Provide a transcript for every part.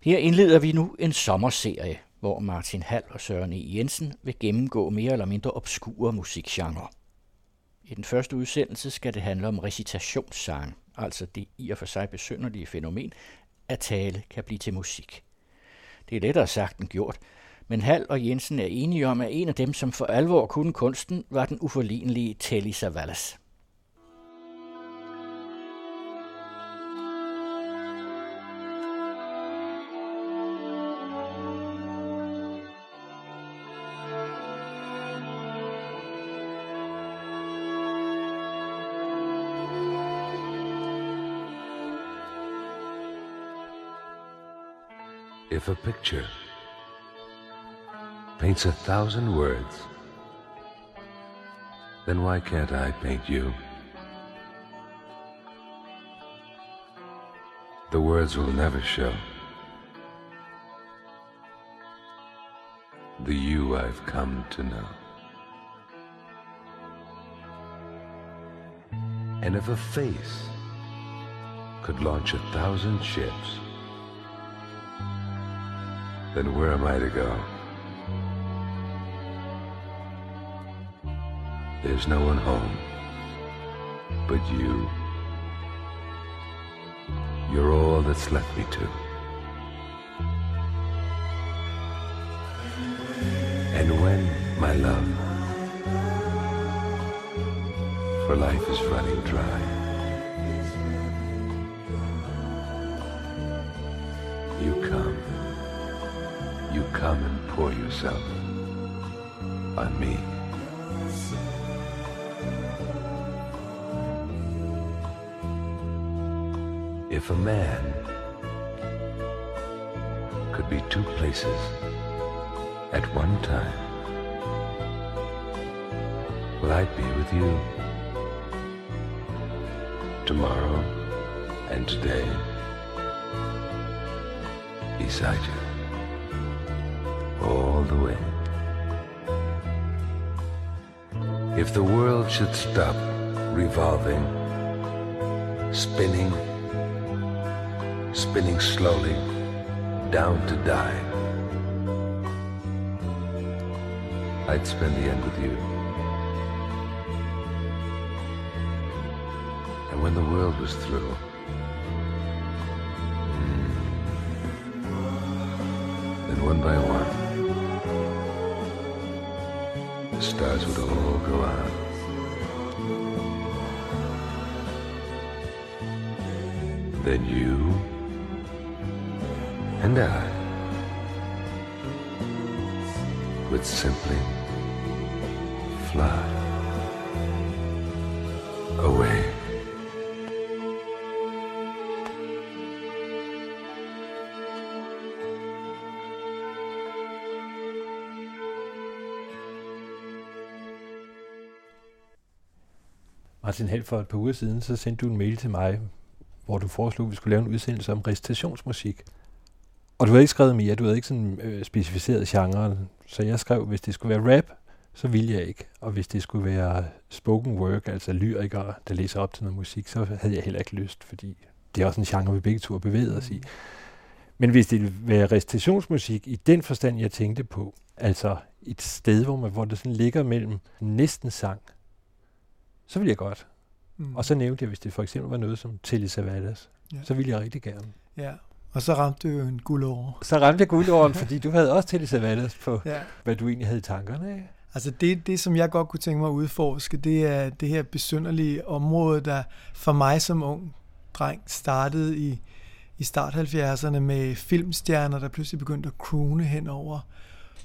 Her indleder vi nu en sommerserie, hvor Martin Hall og Søren E. Jensen vil gennemgå mere eller mindre obskure musikgenre. I den første udsendelse skal det handle om recitationssang, altså det i og for sig besynderlige fænomen, at tale kan blive til musik. Det er lettere sagt end gjort, men Hall og Jensen er enige om, at en af dem, som for alvor kunne kunsten, var den uforlignelige Telly Savalas. A picture paints a thousand words, then why can't I paint you? The words will never show the you I've come to know. And if a face could launch a thousand ships, then where am I to go? There's no one home but you. You're all that's left me to. And when, my love, for life is running dry, come and pour yourself on me. If a man could be two places at one time, will I be with you tomorrow and today beside you all the way. If the world should stop revolving, spinning, spinning slowly down to die, I'd spend the end with you. And when the world was through, mm, then one by one, simply fly away. Martin Held, for et par uger siden, så sendte du en mail til mig, hvor du foreslog, at vi skulle lave en udsendelse om recitationsmusik. Og du havde ikke skrevet mere, du havde ikke sådan øh, specificeret genren, så jeg skrev, hvis det skulle være rap, så ville jeg ikke. Og hvis det skulle være spoken work, altså lyrikere, der læser op til noget musik, så havde jeg heller ikke lyst, fordi det er også en genre, vi begge to har bevæget os i. Men hvis det ville være recitationsmusik i den forstand, jeg tænkte på, altså et sted, hvor, man, hvor det sådan ligger mellem næsten sang, så ville jeg godt. Mm. Og så nævnte jeg, hvis det for eksempel var noget som Telly Savalas, Ja. så ville jeg rigtig gerne. Ja, og så ramte du jo en guldår. Så ramte jeg guldåren, fordi du havde også Telly Savalas på, Ja. hvad du egentlig havde i tankerne. Ikke? Altså det, det, som jeg godt kunne tænke mig at udforske, det er det her besynderlige område, der for mig som ung dreng startede i, i start 70'erne med filmstjerner, der pludselig begyndte at croone hen over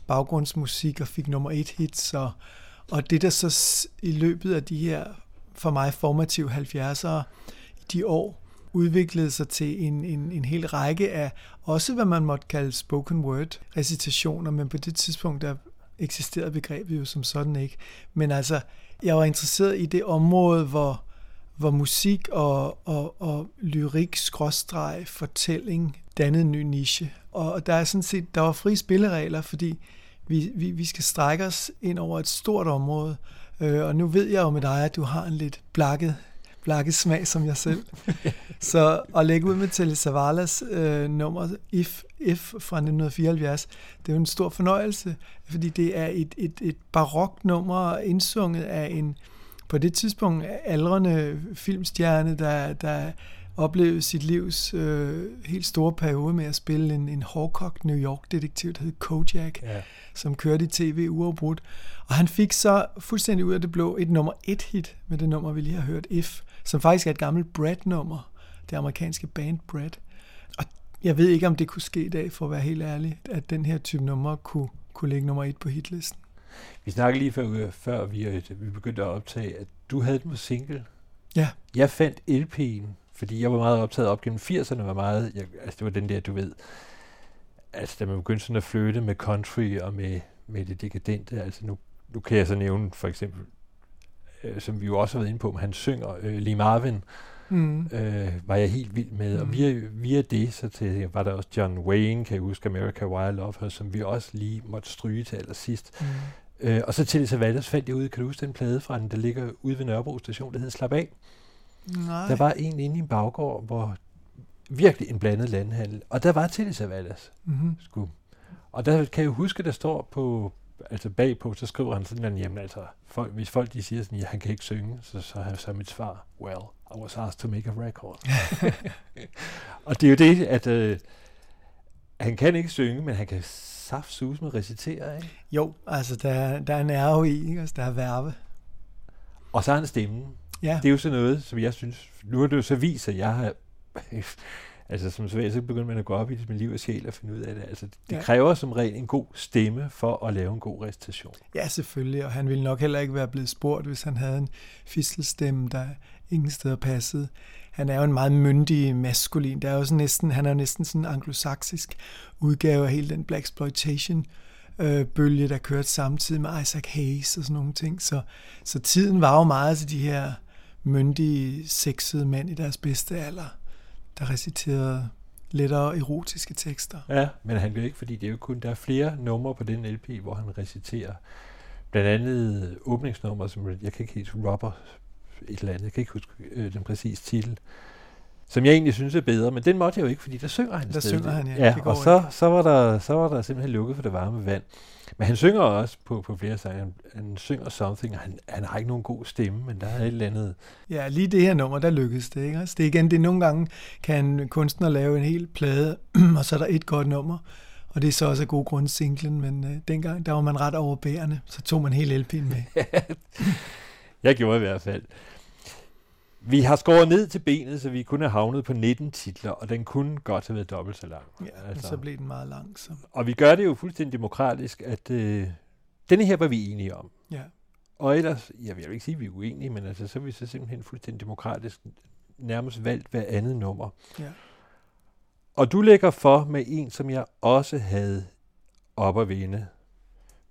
baggrundsmusik og fik nummer et hits. Og, og det der så i løbet af de her for mig formative 70'ere, i de år, udviklede sig til en, en, en hel række af også hvad man måtte kalde spoken word recitationer, men på det tidspunkt der eksisterede begrebet jo som sådan ikke. Men altså, jeg var interesseret i det område, hvor, hvor musik og, og, og lyrik, skråstreg, fortælling dannede en ny niche. Og der er sådan set, der var frie spilleregler, fordi vi, vi, vi skal strække os ind over et stort område. Øh, og nu ved jeg jo med dig, at du har en lidt blakket blakke smag som jeg selv. så at lægge ud med Telly Savalas øh, nummer If, If fra 1974, det er jo en stor fornøjelse, fordi det er et, et, et barok nummer indsunget af en på det tidspunkt aldrende filmstjerne, der, der oplevede sit livs øh, helt store periode med at spille en, en hårdkogt New York-detektiv, der hed Kojak, ja. som kørte i tv uafbrudt. Og han fik så fuldstændig ud af det blå et nummer et hit med det nummer, vi lige har hørt, If, som faktisk er et gammelt Brad-nummer, det amerikanske band Brad. Og jeg ved ikke, om det kunne ske i dag, for at være helt ærlig, at den her type nummer kunne, kunne ligge nummer et på hitlisten. Vi snakkede lige før, før vi, øh, vi begyndte at optage, at du havde den på single. Ja. Jeg fandt LP'en fordi jeg var meget optaget op gennem 80'erne, var meget, jeg, altså det var den der, du ved, altså da man begyndte sådan at flytte med country og med, med det dekadente, altså nu, nu kan jeg så nævne for eksempel, øh, som vi jo også har været inde på, han synger øh, Lee Marvin, mm. øh, var jeg helt vild med, mm. og via, via det, så til, var der også John Wayne, kan jeg huske, America Wild Love Her, som vi også lige måtte stryge til allersidst. Mm. Øh, og så til Savalas fandt jeg ud, kan du huske den plade fra den, der ligger ude ved Nørrebro station, der hedder Slap af? Nej. Der var en inde i en baggård, hvor virkelig en blandet landhandel. Og der var Tilly Savalas. Mm-hmm. Sku. Og der kan jeg huske, der står på, altså bagpå, så skriver han sådan, jamen altså, folk, hvis folk de siger sådan, han kan ikke synge, så, så så mit svar, well, I was asked to make a record. og det er jo det, at øh, han kan ikke synge, men han kan saft sus med recitere, ikke? Jo, altså der, der er nerve i, ikke? Altså, der er verbe. Og så har han stemmen. Ja. Det er jo sådan noget, som jeg synes, nu er det jo så vist, at jeg har, altså som så, så begynder man at gå op i det med liv og sjæl og finde ud af det. Altså, det ja. kræver som regel en god stemme for at lave en god recitation. Ja, selvfølgelig, og han ville nok heller ikke være blevet spurgt, hvis han havde en fistelstemme, der ingen steder passede. Han er jo en meget myndig maskulin. Det er jo sådan næsten, han er jo næsten sådan en anglosaksisk udgave af hele den Black Exploitation øh, bølge, der kørte samtidig med Isaac Hayes og sådan nogle ting. Så, så tiden var jo meget til de her myndige, sexede mænd i deres bedste alder, der reciterede lettere erotiske tekster. Ja, men han gør ikke, fordi det er jo kun, der er flere numre på den LP, hvor han reciterer. Blandt andet åbningsnummer, som jeg kan ikke helt Robber et eller andet, jeg kan ikke huske øh, den præcise titel, som jeg egentlig synes er bedre, men den måtte jeg jo ikke, fordi der synger han Der stadig. synger han, ja. ja og så, så, var der, så var der simpelthen lukket for det varme vand. Men han synger også på, på flere sange. Han, han synger something, og han, han har ikke nogen god stemme, men der er et eller andet... Ja, lige det her nummer, der lykkedes det, ikke? Altså, det er igen, det er nogle gange, kan en kunstner lave en hel plade, og så er der et godt nummer, og det er så også af god grund singlen, men øh, dengang, der var man ret overbærende, så tog man hele LP'en med. jeg gjorde i hvert fald. Vi har skåret ned til benet, så vi kunne have havnet på 19 titler, og den kunne godt have været dobbelt så lang. Ja, altså. så blev den meget lang. Så. Og vi gør det jo fuldstændig demokratisk, at øh, denne her var vi enige om. Ja. Og ellers, jeg vil ikke sige, at vi er uenige, men altså, så er vi så simpelthen fuldstændig demokratisk nærmest valgt hver andet nummer. Ja. Og du lægger for med en, som jeg også havde op at vinde.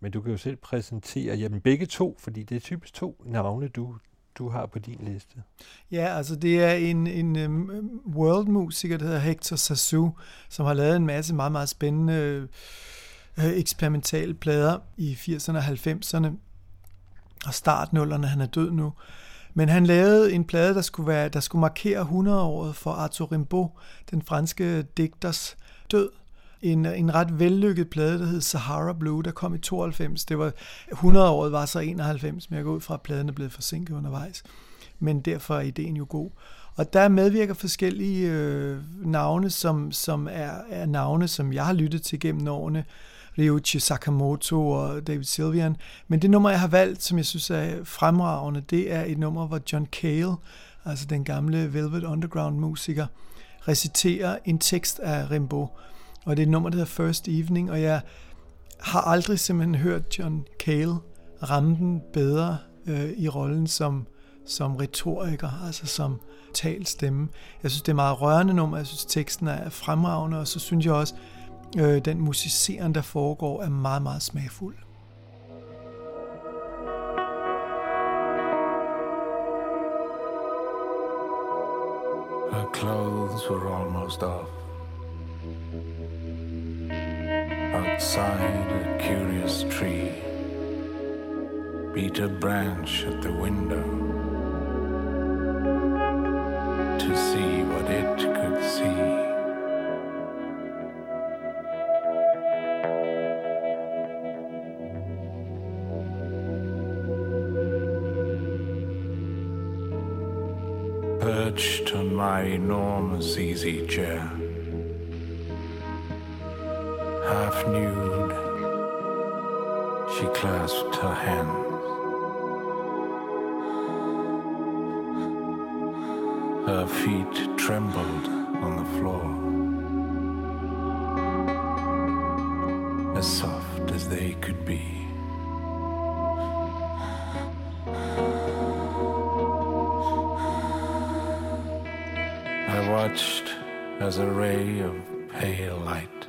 Men du kan jo selv præsentere, jamen begge to, fordi det er typisk to navne, du, du har på din liste? Ja, altså det er en, en um, world-musiker, der hedder Hector Sassou, som har lavet en masse meget, meget spændende øh, eksperimentale plader i 80'erne og 90'erne og startnullerne. Han er død nu. Men han lavede en plade, der skulle, være, der skulle markere 100-året for Arthur Rimbaud, den franske digters død en, en ret vellykket plade, der hed Sahara Blue, der kom i 92. Det var 100-året var så 91, men jeg går ud fra, at pladen er blevet forsinket undervejs. Men derfor er ideen jo god. Og der medvirker forskellige øh, navne, som, som er, er navne, som jeg har lyttet til gennem årene. Ryuichi Sakamoto og David Sylvian. Men det nummer, jeg har valgt, som jeg synes er fremragende, det er et nummer, hvor John Cale, altså den gamle Velvet Underground musiker, reciterer en tekst af Rimbaud og det er et nummer, der hedder First Evening, og jeg har aldrig simpelthen hørt John Cale ramme den bedre øh, i rollen som, som retoriker, altså som talstemme. Jeg synes, det er meget rørende nummer, jeg synes, teksten er fremragende, og så synes jeg også, øh, den musiceren, der foregår, er meget, meget smagfuld. Her clothes were almost off. outside a curious tree, beat a branch at the window to see what it could see. Perched on my enormous easy chair Half nude, she clasped her hands. Her feet trembled on the floor, as soft as they could be. I watched as a ray of pale light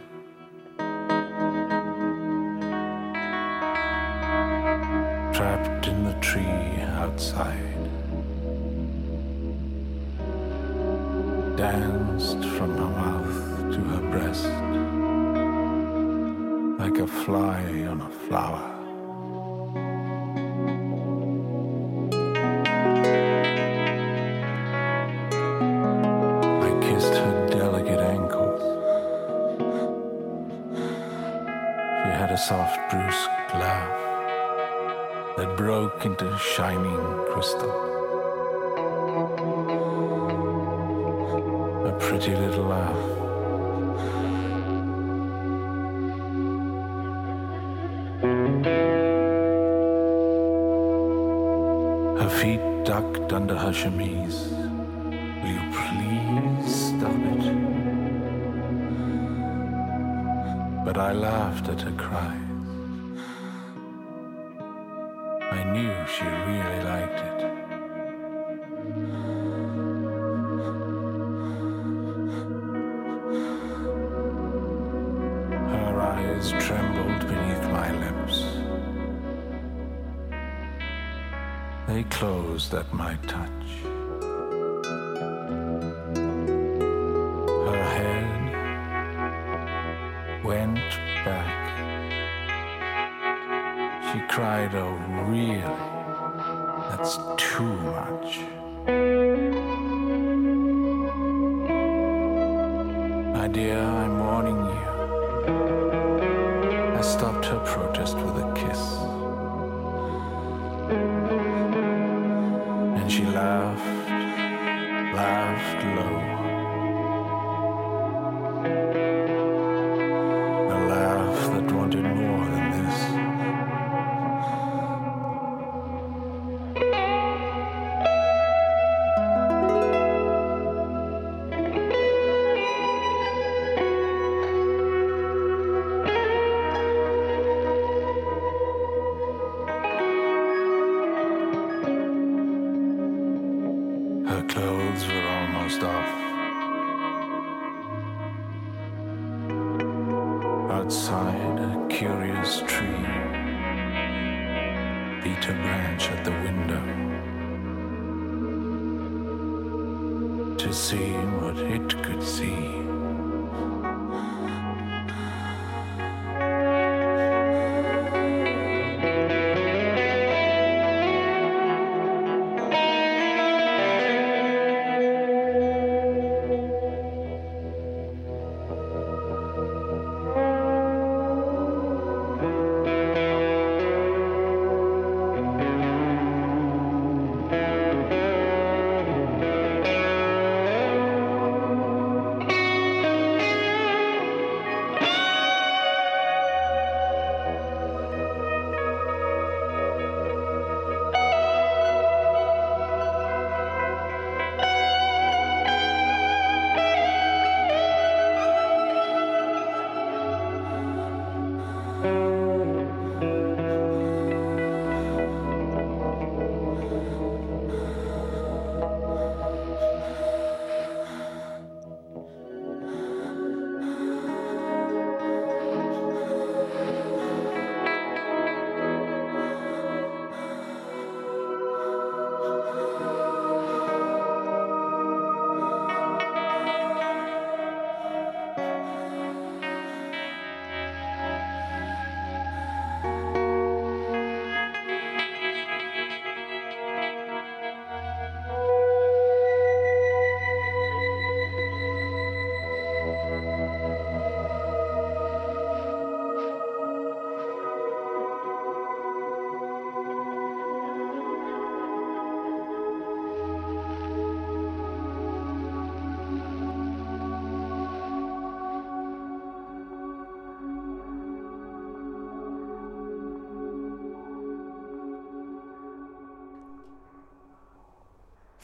shining crystal. A pretty little laugh. Her feet ducked under her chemise. Will you please stop it? But I laughed at her cries. She really liked it. Her eyes trembled beneath my lips. They closed at my touch. Her head went back. She cried, Oh, really? That's too much.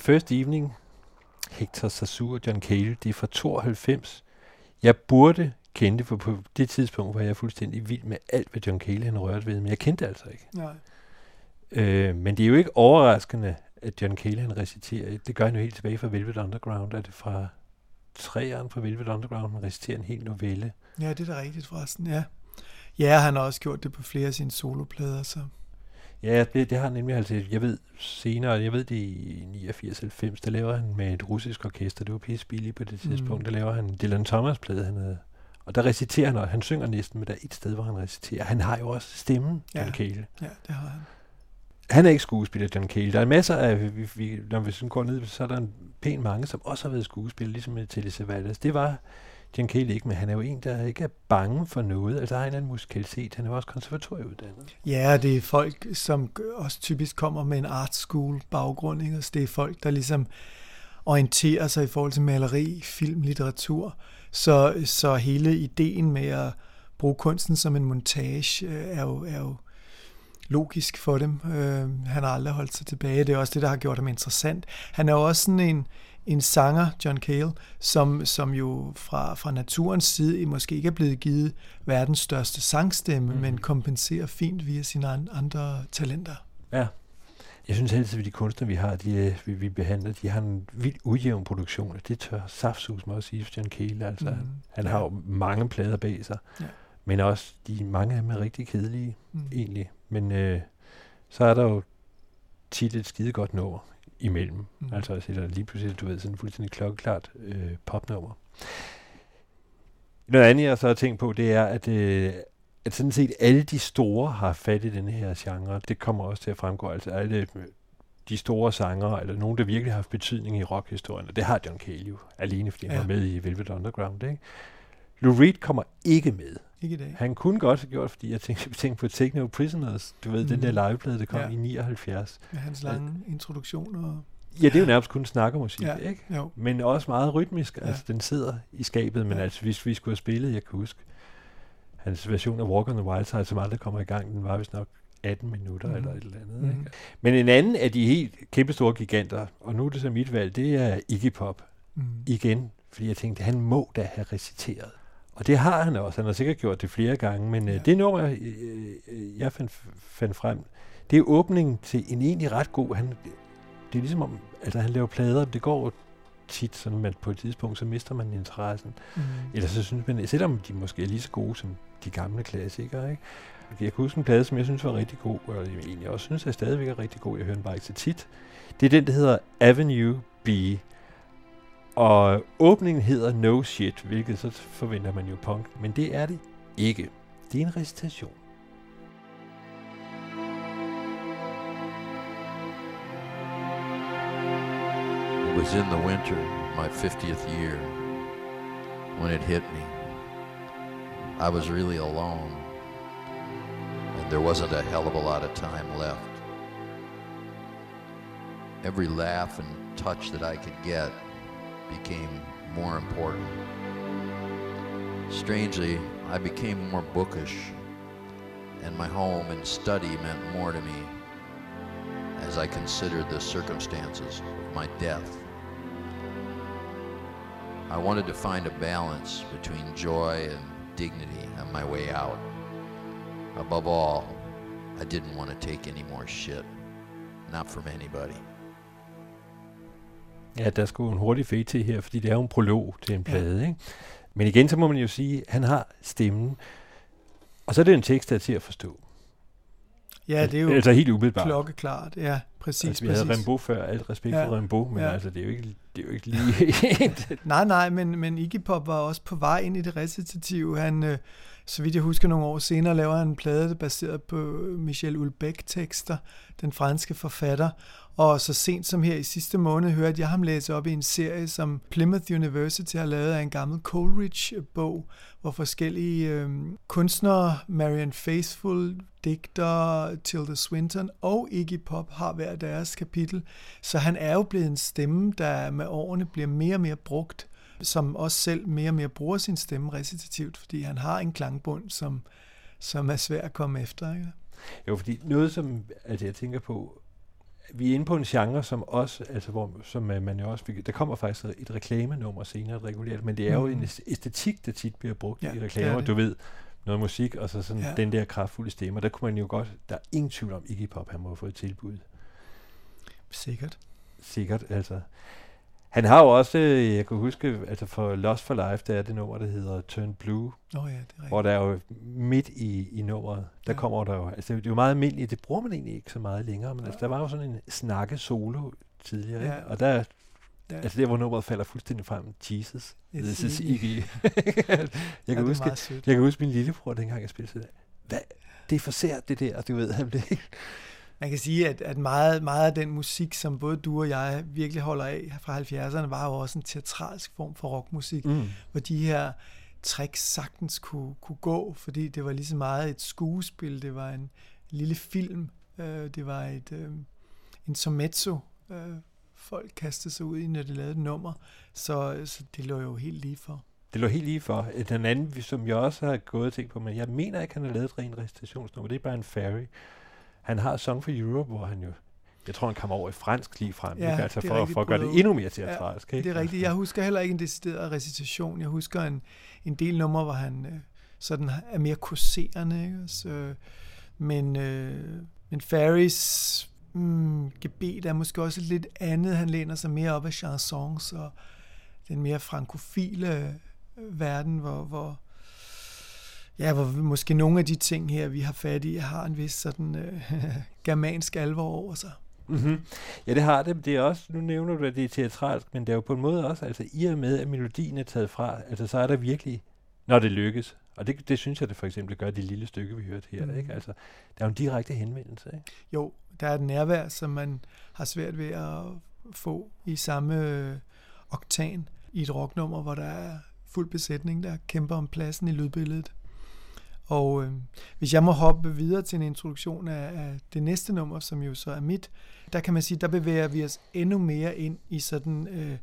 First Evening, Hector Sassur og John Cale, det er fra 92. Jeg burde kende det, for på det tidspunkt var jeg fuldstændig vild med alt, hvad John Cale han rørte ved, men jeg kendte det altså ikke. Nej. Øh, men det er jo ikke overraskende, at John Cale han reciterer. Det gør han jo helt tilbage fra Velvet Underground. Er det fra træerne fra Velvet Underground, han reciterer en hel novelle. Ja, det er da rigtigt forresten, ja. Ja, han har også gjort det på flere af sine soloplader, så... Ja, det, det har han nemlig altså. Jeg ved senere, jeg ved det i 89-90, der laver han med et russisk orkester. Det var pisse billigt på det tidspunkt. Mm. Der laver han Dylan Thomas plade, han havde. Og der reciterer han, og han synger næsten, men der er et sted, hvor han reciterer. Han har jo også stemmen, Ja. John Cale. Ja, det har han. Han er ikke skuespiller, John Cale. Der er masser af, vi, vi, når vi sådan går ned, så er der en pæn mange, som også har været skuespiller, ligesom med Telly Savalas. Det var John Cale ikke, men han er jo en, der ikke er bange for noget. Altså, der er en eller anden musikalitet. Han er jo også konservatorieuddannet. Ja, det er folk, som også typisk kommer med en art school baggrund. Ikke? Altså, det er folk, der ligesom orienterer sig i forhold til maleri, film, litteratur. Så, så hele ideen med at bruge kunsten som en montage øh, er jo, er jo logisk for dem. Øh, han har aldrig holdt sig tilbage. Det er også det, der har gjort ham interessant. Han er jo også sådan en, en sanger, John Cale, som, som jo fra, fra naturens side måske ikke er blevet givet verdens største sangstemme, mm. men kompenserer fint via sine an- andre talenter. Ja. Jeg synes altid, at de kunstnere, vi har, de, øh, vi, vi behandler, de har en vildt ujævn produktion, og det tør saftsus mig også sige for John Cale. Altså, mm. Han har jo mange plader bag sig, Ja. men også de mange af dem er rigtig kedelige, Mm. egentlig. Men øh, så er der jo tit et skide godt nummer imellem. Mm. Altså, altså eller lige pludselig, du ved, sådan fuldstændig klokkeklart øh, popnummer. Noget andet, jeg så har tænkt på, det er, at, øh, at sådan set alle de store har fat i den her genre. Det kommer også til at fremgå. Altså alle de store sangere, eller nogen, der virkelig har haft betydning i rockhistorien, og det har John Cale jo, alene fordi han Ja. var med i Velvet Underground. Ikke? Lou Reed kommer ikke med. Ikke i dag. Han kunne godt have gjort, fordi jeg tænkte, tænkte på Techno Prisoners, du ved, mm. den Mhm. der liveplade, der kom Ja. ja. i 79. Med hans lange introduktioner. Ja, det er jo nærmest kun snakkermusik, Ja. ja. ikke? Jo. Men også meget rytmisk, Ja. altså den sidder i skabet, men Ja. altså hvis vi skulle have spillet, jeg kan huske, hans version af Walk on the Wild Side, som aldrig kommer i gang, den var vist nok 18 minutter Mhm. mm. eller et eller andet. Mhm. Ikke? Men en anden af de helt kæmpe store giganter, og nu er det så mit valg, det er Iggy Pop. Mm. Igen, fordi jeg tænkte, han må da have reciteret. Og det har han også. Han har sikkert gjort det flere gange, men Ja. ja. det nummer, øh, øh, jeg fandt, fandt frem, det er åbningen til en egentlig ret god... Han, det er ligesom om, altså han laver plader, det går tit sådan, at på et tidspunkt, så mister man interessen. Mm. Eller så synes man, selvom de måske er lige så gode som de gamle klassikere, ikke? Jeg kan huske en plade, som jeg synes var rigtig god, og jeg egentlig også synes, at jeg stadigvæk er rigtig god. Jeg hører den bare ikke så tit. Det er den, der hedder Avenue B. Og åbningen hedder No Shit, hvilket så forventer man jo punk, men det er det ikke. Det er en recitation. It was in the winter, my 50th year, when it hit me. I was really alone, and there wasn't a hell of a lot of time left. Every laugh and touch that I could get became more important. Strangely, I became more bookish, and my home and study meant more to me as I considered the circumstances of my death. I wanted to find a balance between joy and dignity on my way out. Above all, I didn't want to take any more shit. Not from anybody. Ja, der skulle en hurtig fade til her, fordi det er jo en prolog til en Ja. plade, ikke? Men igen, så må man jo sige, at han har stemmen. Og så er det en tekst, der er til at forstå. Ja, det er jo Altså helt umiddelbart. klokkeklart. Ja, præcis, Altså, vi præcis. havde Rimbaud før, alt respekt Ja, ja. for Rimbaud, men ja. ja. altså, det er jo ikke, det er jo ikke lige... Nej, nej, men, men Iggy Pop var også på vej ind i det recitative. Han, øh, så vidt jeg husker nogle år senere, laver han en plade baseret på Michel Houellebecq-tekster, den franske forfatter. Og så sent som her i sidste måned hørte jeg ham læse op i en serie, som Plymouth University har lavet af en gammel Coleridge-bog, hvor forskellige øh, kunstnere, Marian Faithfull, digter, Tilda Swinton og Iggy Pop har hver deres kapitel. Så han er jo blevet en stemme, der med årene bliver mere og mere brugt, som også selv mere og mere bruger sin stemme recitativt, fordi han har en klangbund, som, som er svær at komme efter. Ikke? jo, fordi noget, som altså, jeg tænker på, vi er inde på en genre, som også, altså hvor, som øh, man jo også, der kommer faktisk et reklamenummer senere, et regulært, men det er jo Mm. en æstetik, der tit bliver brugt Ja, i det er reklamer, det. du ved, noget musik, og så sådan Ja. den der kraftfulde stemme, der kunne man jo godt, der er ingen tvivl om, Iggy Pop, han må have fået et tilbud. Sikkert. Sikkert, altså. Han har jo også, øh, jeg kan huske, altså for Lost for Life, der er det nummer, der hedder Turn Blue, Nå ja, det er hvor der er jo midt i, i nummeret, der Ja. kommer der jo, altså det er jo meget almindeligt, det bruger man egentlig ikke så meget længere, men altså der var jo sådan en snakke solo tidligere, Ja. ikke? og der, Ja. altså der hvor nummeret falder fuldstændig frem, Jesus, It's this is Iggy. Jeg, ja, kan det er huske, jeg kan huske min lillebror, dengang jeg spillede, sådan, hvad, det er for sært det der, du ved, han blev Man kan sige, at, at meget, meget af den musik, som både du og jeg virkelig holder af fra 70'erne, var jo også en teatralsk form for rockmusik, mm. hvor de her tricks sagtens kunne, kunne gå, fordi det var lige så meget et skuespil, det var en lille film, øh, det var et øh, intermezzo, øh, folk kastede sig ud i, når de lavede et nummer, så, så det lå jo helt lige for. Det lå helt lige for. Den anden, som jeg også har gået og tænkt på, men jeg mener ikke, han har lavet et rent recitationsnummer. Det er bare en Ferry. Han har Song for Europe, hvor han jo, jeg tror, han kommer over i fransk lige frem, Ja, ikke? Altså for, rigtigt for at gøre det endnu mere teatralsk. ikke? Det er rigtigt. Jeg husker heller ikke en decideret recitation. Jeg husker en, en del numre, hvor han øh, sådan er mere kurserende. Ikke? Så, øh, men, øh, men Ferris mm, gebet er måske også lidt andet. Han læner sig mere op af chansons og den mere frankofile øh, verden, hvor, hvor Ja, hvor måske nogle af de ting her, vi har fat i, har en vis sådan øh, germansk alvor over sig. Mm-hmm. Ja, det har det. Det er også, nu nævner du, at det er teatralsk, men det er jo på en måde også, altså i og med, at melodien er taget fra, altså så er der virkelig, når det lykkes, og det, det synes jeg, det for eksempel gør det lille stykke, vi hørte her, Mm. mm. ikke? Altså, der er jo en direkte henvendelse, ikke? Jo, der er et nærvær, som man har svært ved at få i samme øh, oktan i et rocknummer, hvor der er fuld besætning, der kæmper om pladsen i lydbilledet. Og øh, hvis jeg må hoppe videre til en introduktion af, af det næste nummer, som jo så er mit, der kan man sige, der bevæger vi os endnu mere ind i sådan øh,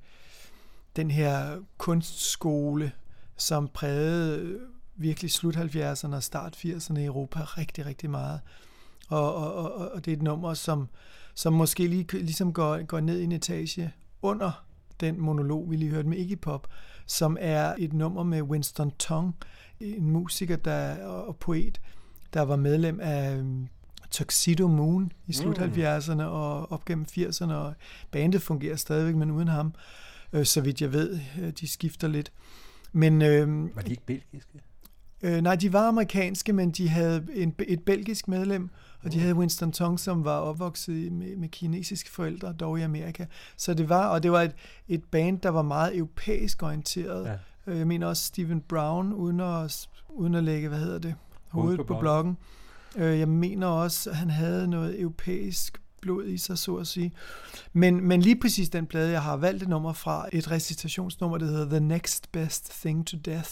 den her kunstskole, som prægede øh, virkelig slut 70'erne og start 80'erne i Europa rigtig, rigtig meget. Og, og, og, og det er et nummer, som, som måske lige, ligesom går, går ned i en etage under den monolog, vi lige hørte med Iggy Pop, som er et nummer med Winston Tong, en musiker der, og, poet, der var medlem af um, Tuxedo Moon i slut Mm. 70'erne og op gennem 80'erne, og bandet fungerer stadigvæk, men uden ham, øh, så vidt jeg ved, øh, de skifter lidt. Men øh, Var de ikke belgiske? Øh, nej, de var amerikanske, men de havde en, et belgisk medlem, og de havde Winston Tong, som var opvokset med, med kinesiske forældre, dog i Amerika. Så det var, og det var et, et band, der var meget europæisk orienteret. Ja. Øh, Jeg mener også Stephen Brown, uden at, uden at lægge, hvad hedder det, hovedet på på bloggen. Øh, Jeg mener også, at han havde noget europæisk blod i sig, så at sige. Men, men lige præcis den plade, jeg har valgt et nummer fra, et recitationsnummer, der hedder The Next Best Thing to Death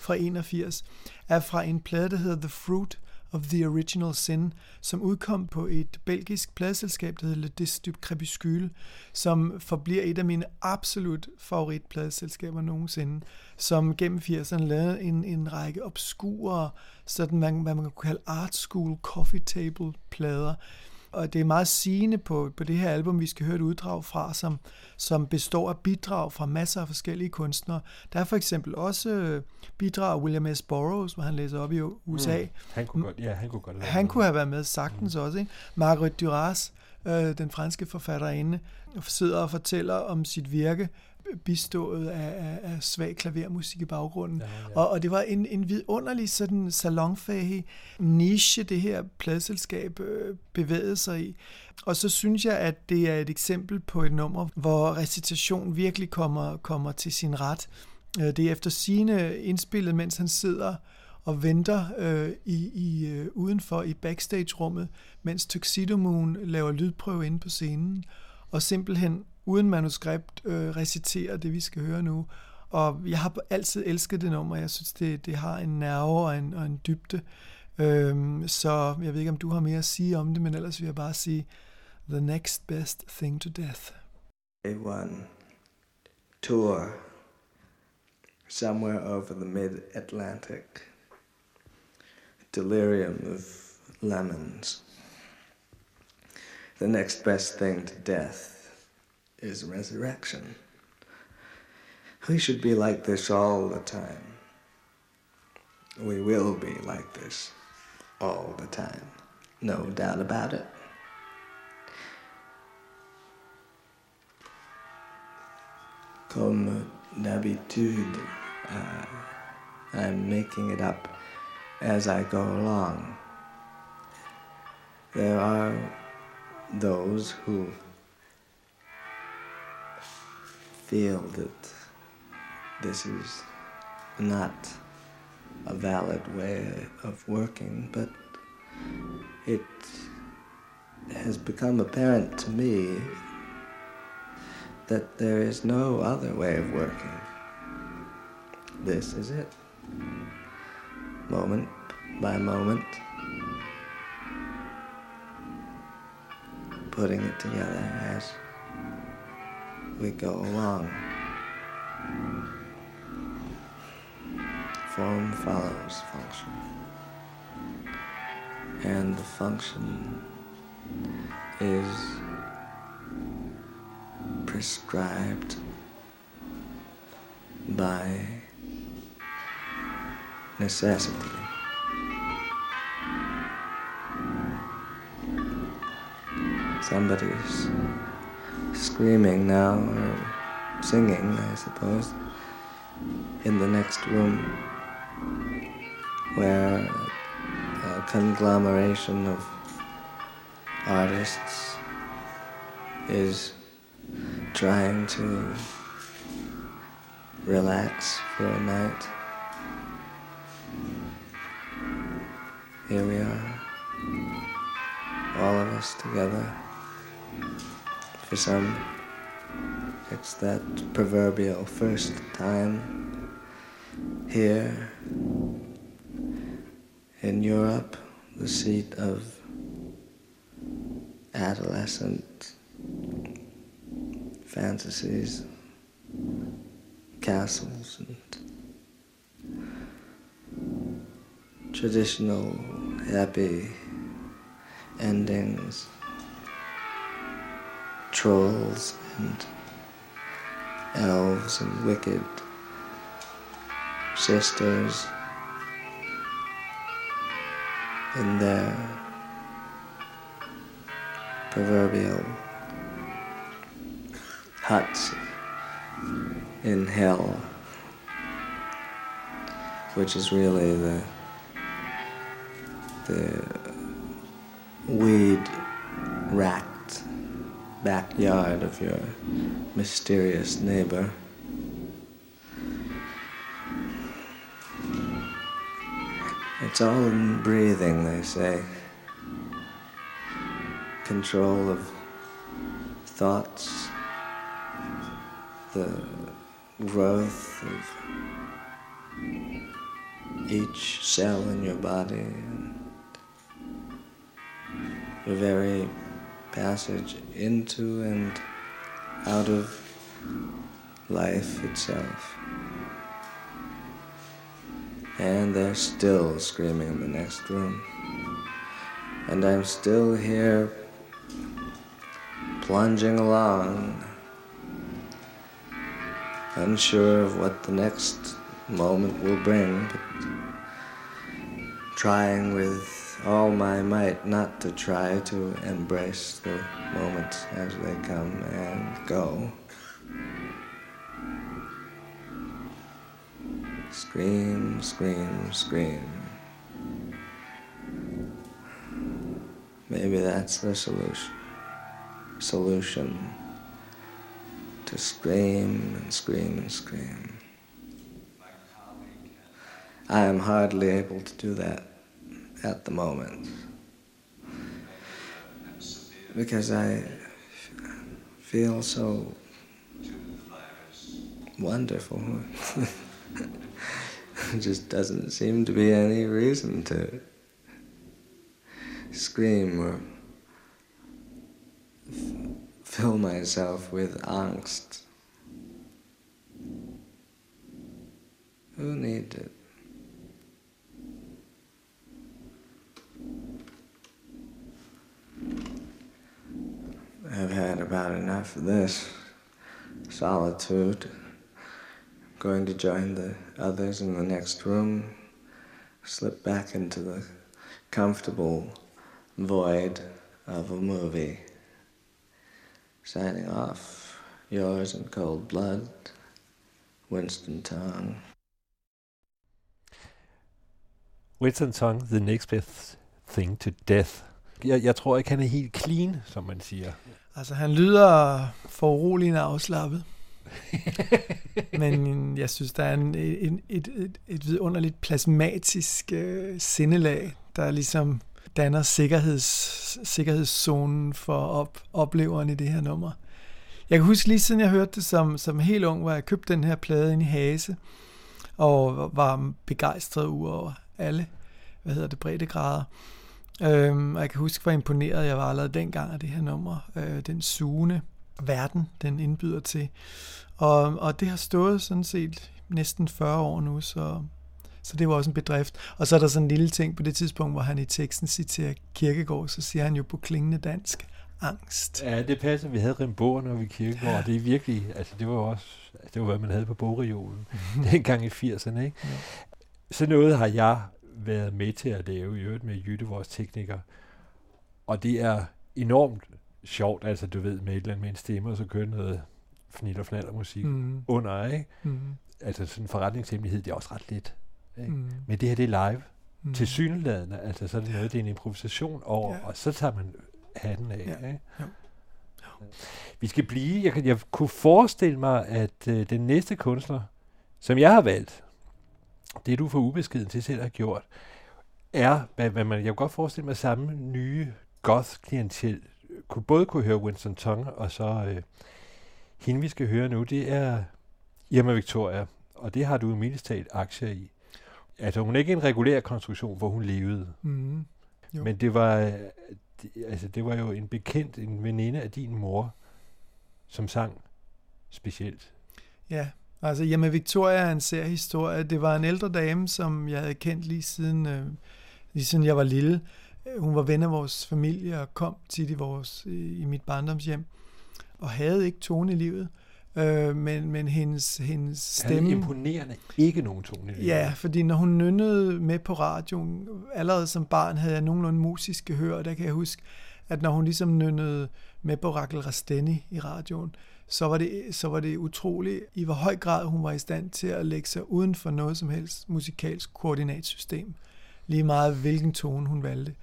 fra 81, er fra en plade, der hedder The Fruit of the Original Sin, som udkom på et belgisk pladeselskab, der hedder Le Disque Crepuscule, som forbliver et af mine absolut favoritpladselskaber nogensinde, som gennem 80'erne lavede en, en række obskure, sådan man, hvad man kan kalde art school coffee table plader, og det er meget sigende på, på det her album, vi skal høre et uddrag fra, som, som består af bidrag fra masser af forskellige kunstnere. Der er for eksempel også øh, bidrag af William S. Burroughs, hvor han læser op i USA. Mm. Han kunne godt, ja, han kunne godt have Han med. kunne have været med sagtens mm. også. Ikke? Margaret Duras, øh, den franske forfatterinde, sidder og fortæller om sit virke, bistået af, af, af svag klavermusik i baggrunden. Ja, ja. Og, og det var en, en vidunderlig sådan salonfæhig niche, det her pladselskab øh, bevægede sig i. Og så synes jeg, at det er et eksempel på et nummer, hvor recitation virkelig kommer, kommer til sin ret. Øh, Det er efter sine indspillet, mens han sidder og venter øh, i, i øh, udenfor i backstage-rummet, mens Tuxedo Moon laver lydprøve inde på scenen, og simpelthen uden manuskript øh, reciterer det, vi skal høre nu. Og jeg har altid elsket det nummer. Jeg synes, det, det har en nerve og en, og en dybde. Øhm, så jeg ved ikke, om du har mere at sige om det, men ellers vil jeg bare sige, the next best thing to death. A one tour somewhere over the mid Atlantic. Delirium of lemons. the next best thing to death is resurrection. We should be like this all the time. We will be like this all the time. No doubt about it. Comme d'habitude, uh, I'm making it up as I go along. There are those who feel that this is not a valid way of working, but it has become apparent to me that there is no other way of working. This is it. Moment by moment, putting it together as we go along. Form follows function. And the function is prescribed by necessity. Somebody's screaming now, or singing, I suppose, in the next room where a conglomeration of artists is trying to relax for a night. Here we are, all of us together. For some, it's that proverbial first time here in Europe, the seat of adolescent fantasies, castles, and traditional happy endings, trolls and elves and wicked sisters in their proverbial huts in hell, which is really the the weed racked backyard of your mysterious neighbor. It's all in breathing, they say. Control of thoughts, the growth of each cell in your body, and your very passage into and out of life itself. And they're still screaming in the next room. And I'm still here plunging along, unsure of what the next moment will bring, but trying with all my might not to try to embrace the moments as they come and go. Scream, scream, scream. Maybe that's the solution. Solution to scream and scream and scream. I am hardly able to do that at the moment because I feel so wonderful. Just doesn't seem to be any reason to scream or fill myself with angst. Who needs I've had about enough of this solitude. I'm going to join the others in the next room, slip back into the comfortable void of a movie. Signing off, yours in cold blood, Winston Tong. Winston Tong, The Next Best Thing to Death. Jeg, jeg tror ikke, han er helt clean, som man siger. Altså, han lyder for uroligende afslappet. Men jeg synes, der er en, et, et, et, et vidunderligt plasmatisk øh, sindelag, der ligesom danner sikkerheds, sikkerhedszonen for op, opleveren i det her nummer. Jeg kan huske lige siden jeg hørte det som, som helt ung, hvor jeg købte den her plade ind i Hase, og var begejstret over alle, hvad hedder det, breddegrader. Øhm, og jeg kan huske, hvor imponeret jeg var allerede dengang af det her nummer. Øh, den sugende verden, den indbyder til. Og, og det har stået sådan set næsten 40 år nu, så, så det var også en bedrift. Og så er der sådan en lille ting på det tidspunkt, hvor han i teksten citerer Kirkegård, så siger han jo på klingende dansk, angst. Ja, det passer. Vi havde Rimbaud, når vi Kirkegård, og det er virkelig, altså det var også, det var hvad man havde på bogreolen dengang i 80'erne, ikke? Ja. Så noget har jeg været med til at lave, i øvrigt med Jytte, vores tekniker. Og det er enormt sjovt, altså du ved, med et eller andet med en stemme, og så kører noget fnit og fnaller musik mm. under, ikke? Mm. Altså sådan en forretningshemmelighed, det er også ret let. Ikke? Mm. Men det her, det er live. Mm. Til synlædende, altså så er det noget, det er en improvisation over, ja. og så tager man hatten af. Ja. Ikke? Ja. Vi skal blive, jeg, jeg kunne forestille mig, at øh, den næste kunstner, som jeg har valgt, det du for ubeskeden til selv har gjort, er, hvad, hvad man, jeg kan godt forestille mig, samme nye goth-klientel kunne både kunne høre Winston Tong, og så øh, hende, vi skal høre nu, det er Irma Victoria, og det har du i talt aktier i. Altså, hun er ikke en regulær konstruktion, hvor hun levede. Mm. Jo. Men det var, det, altså, det var jo en bekendt, en veninde af din mor, som sang specielt. Ja, Altså, jamen, Victoria er en sær historie. Det var en ældre dame, som jeg havde kendt lige siden, øh, lige siden jeg var lille. Hun var ven af vores familie og kom tit i, vores, i mit barndomshjem og havde ikke tone i livet. Øh, men, men hendes, hendes stemme... Havde imponerende ikke nogen tone i livet. Ja, fordi når hun nynnede med på radioen, allerede som barn havde jeg nogenlunde musiske hør, og der kan jeg huske, at når hun ligesom nynnede med på Rakel Rasteni i radioen, så var, det, så var det utroligt, i hvor høj grad hun var i stand til at lægge sig uden for noget som helst musikalsk koordinatsystem. Lige meget hvilken tone hun valgte.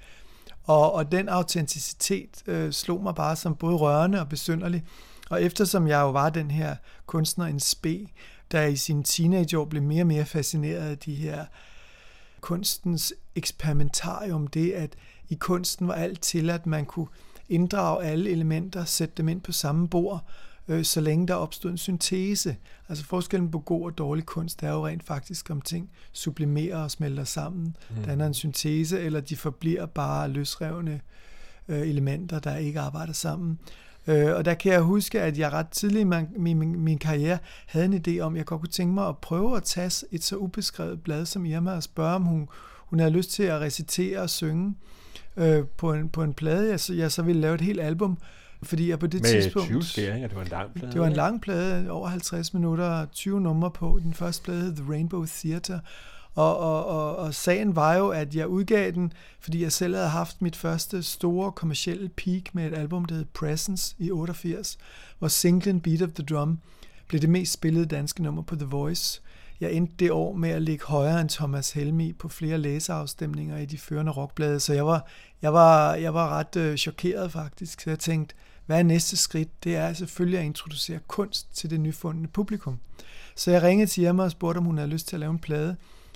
Og, og den autenticitet øh, slog mig bare som både rørende og besynderlig. Og eftersom jeg jo var den her kunstner en spe, der i sin teenageår blev mere og mere fascineret af de her kunstens eksperimentarium, det at i kunsten var alt til, at man kunne inddrage alle elementer, sætte dem ind på samme bord, øh, så længe der opstod en syntese. Altså forskellen på god og dårlig kunst er jo rent faktisk, om ting sublimerer og smelter sammen. Mm. Der er en syntese, eller de forbliver bare løsrevne øh, elementer, der ikke arbejder sammen. Øh, og der kan jeg huske, at jeg ret tidligt i min, min, min karriere havde en idé om, at jeg godt kunne tænke mig at prøve at tage et så ubeskrevet blad som Irma og spørge, om hun, hun havde lyst til at recitere og synge øh, på, en, på en plade. Jeg jeg så ville lave et helt album, fordi jeg på det Med tidspunkt... 20 skæringer, det var en lang plade. Det var en lang plade, over 50 minutter, 20 numre på. Den første plade hed The Rainbow Theater. Og, og, og, og sagen var jo, at jeg udgav den, fordi jeg selv havde haft mit første store kommercielle peak med et album, der hed Presence i 88, hvor singlen Beat of the Drum blev det mest spillede danske nummer på The Voice. Jeg endte det år med at ligge højere end Thomas Helmi på flere læseafstemninger i de førende rockblade, så jeg var, jeg var, jeg var ret øh, chokeret faktisk. Så jeg tænkte, hvad er næste skridt? Det er selvfølgelig at introducere kunst til det nyfundne publikum. Så jeg ringede til Irma og spurgte, om hun havde lyst til at lave en plade.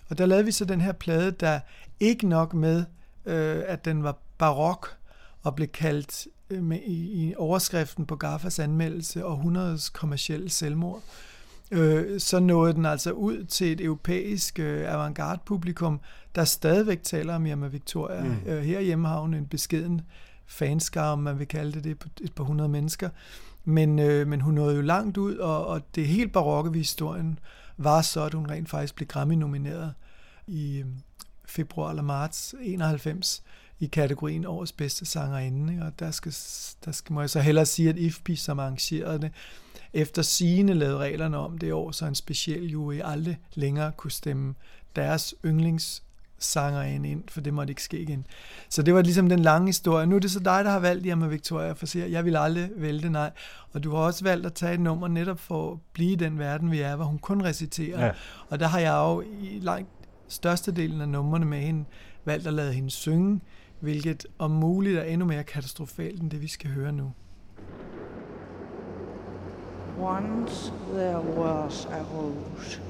Og der lavede vi så den her plade, der ikke nok med, øh, at den var barok og blev kaldt øh, med, i, i overskriften på Gaffas anmeldelse århundredes kommercielle selvmord, øh, så nåede den altså ud til et europæisk øh, avantgarde publikum, der stadigvæk taler om Irma Victoria. Mm. Øh, herhjemme har hun en beskeden fanskar, om man vil kalde det det, et par hundrede mennesker. Men, øh, men hun nåede jo langt ud, og, og det helt barokke ved historien var så, at hun rent faktisk blev Grammy-nomineret i øh, februar eller marts 91 i kategorien årets bedste sangerinde. Og der skal, der skal, må jeg så hellere sige, at IFPI, som arrangerede det, efter sigende lavede reglerne om det år, så en speciel jury aldrig længere kunne stemme deres yndlings sangerinde ind, for det måtte ikke ske igen. Så det var ligesom den lange historie. Nu er det så dig, der har valgt Irma Victoria, for siger, jeg vil aldrig vælge det, nej. Og du har også valgt at tage et nummer netop for at blive i den verden, vi er, hvor hun kun reciterer. Ja. Og der har jeg jo i langt størstedelen af numrene med hende valgt at lade hende synge, hvilket om muligt er endnu mere katastrofalt end det, vi skal høre nu. Once there was a rose.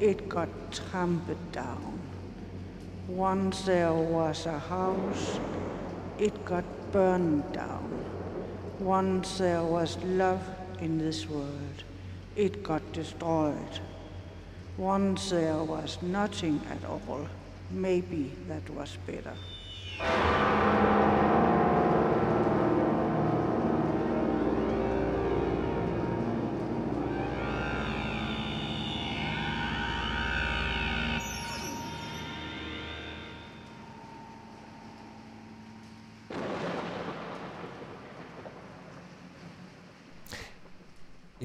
It got trampled down. Once there was a house. It got burned down. Once there was love in this world. It got destroyed. Once there was nothing at all. Maybe that was better.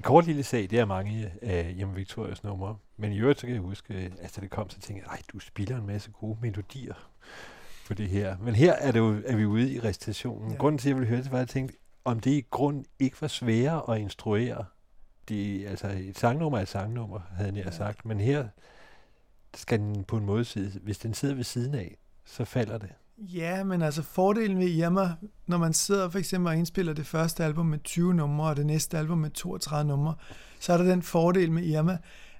Kort lille sag, det er mange af Hjemme Victorias numre. Men i øvrigt, så kan jeg huske, at altså, det kom, så tænkte jeg, du spiller en masse gode melodier på det her. Men her er, det jo, er vi ude i recitationen. Ja. Grunden til, at jeg ville høre det, var, at jeg tænkte, om det i grund ikke var sværere at instruere. Det, altså, et sangnummer er et sangnummer, havde jeg ja. sagt. Men her skal den på en måde sidde, hvis den sidder ved siden af, så falder det. Ja, men altså fordelen ved Irma, når man sidder for eksempel og indspiller det første album med 20 numre, og det næste album med 32 numre, så er der den fordel med Irma,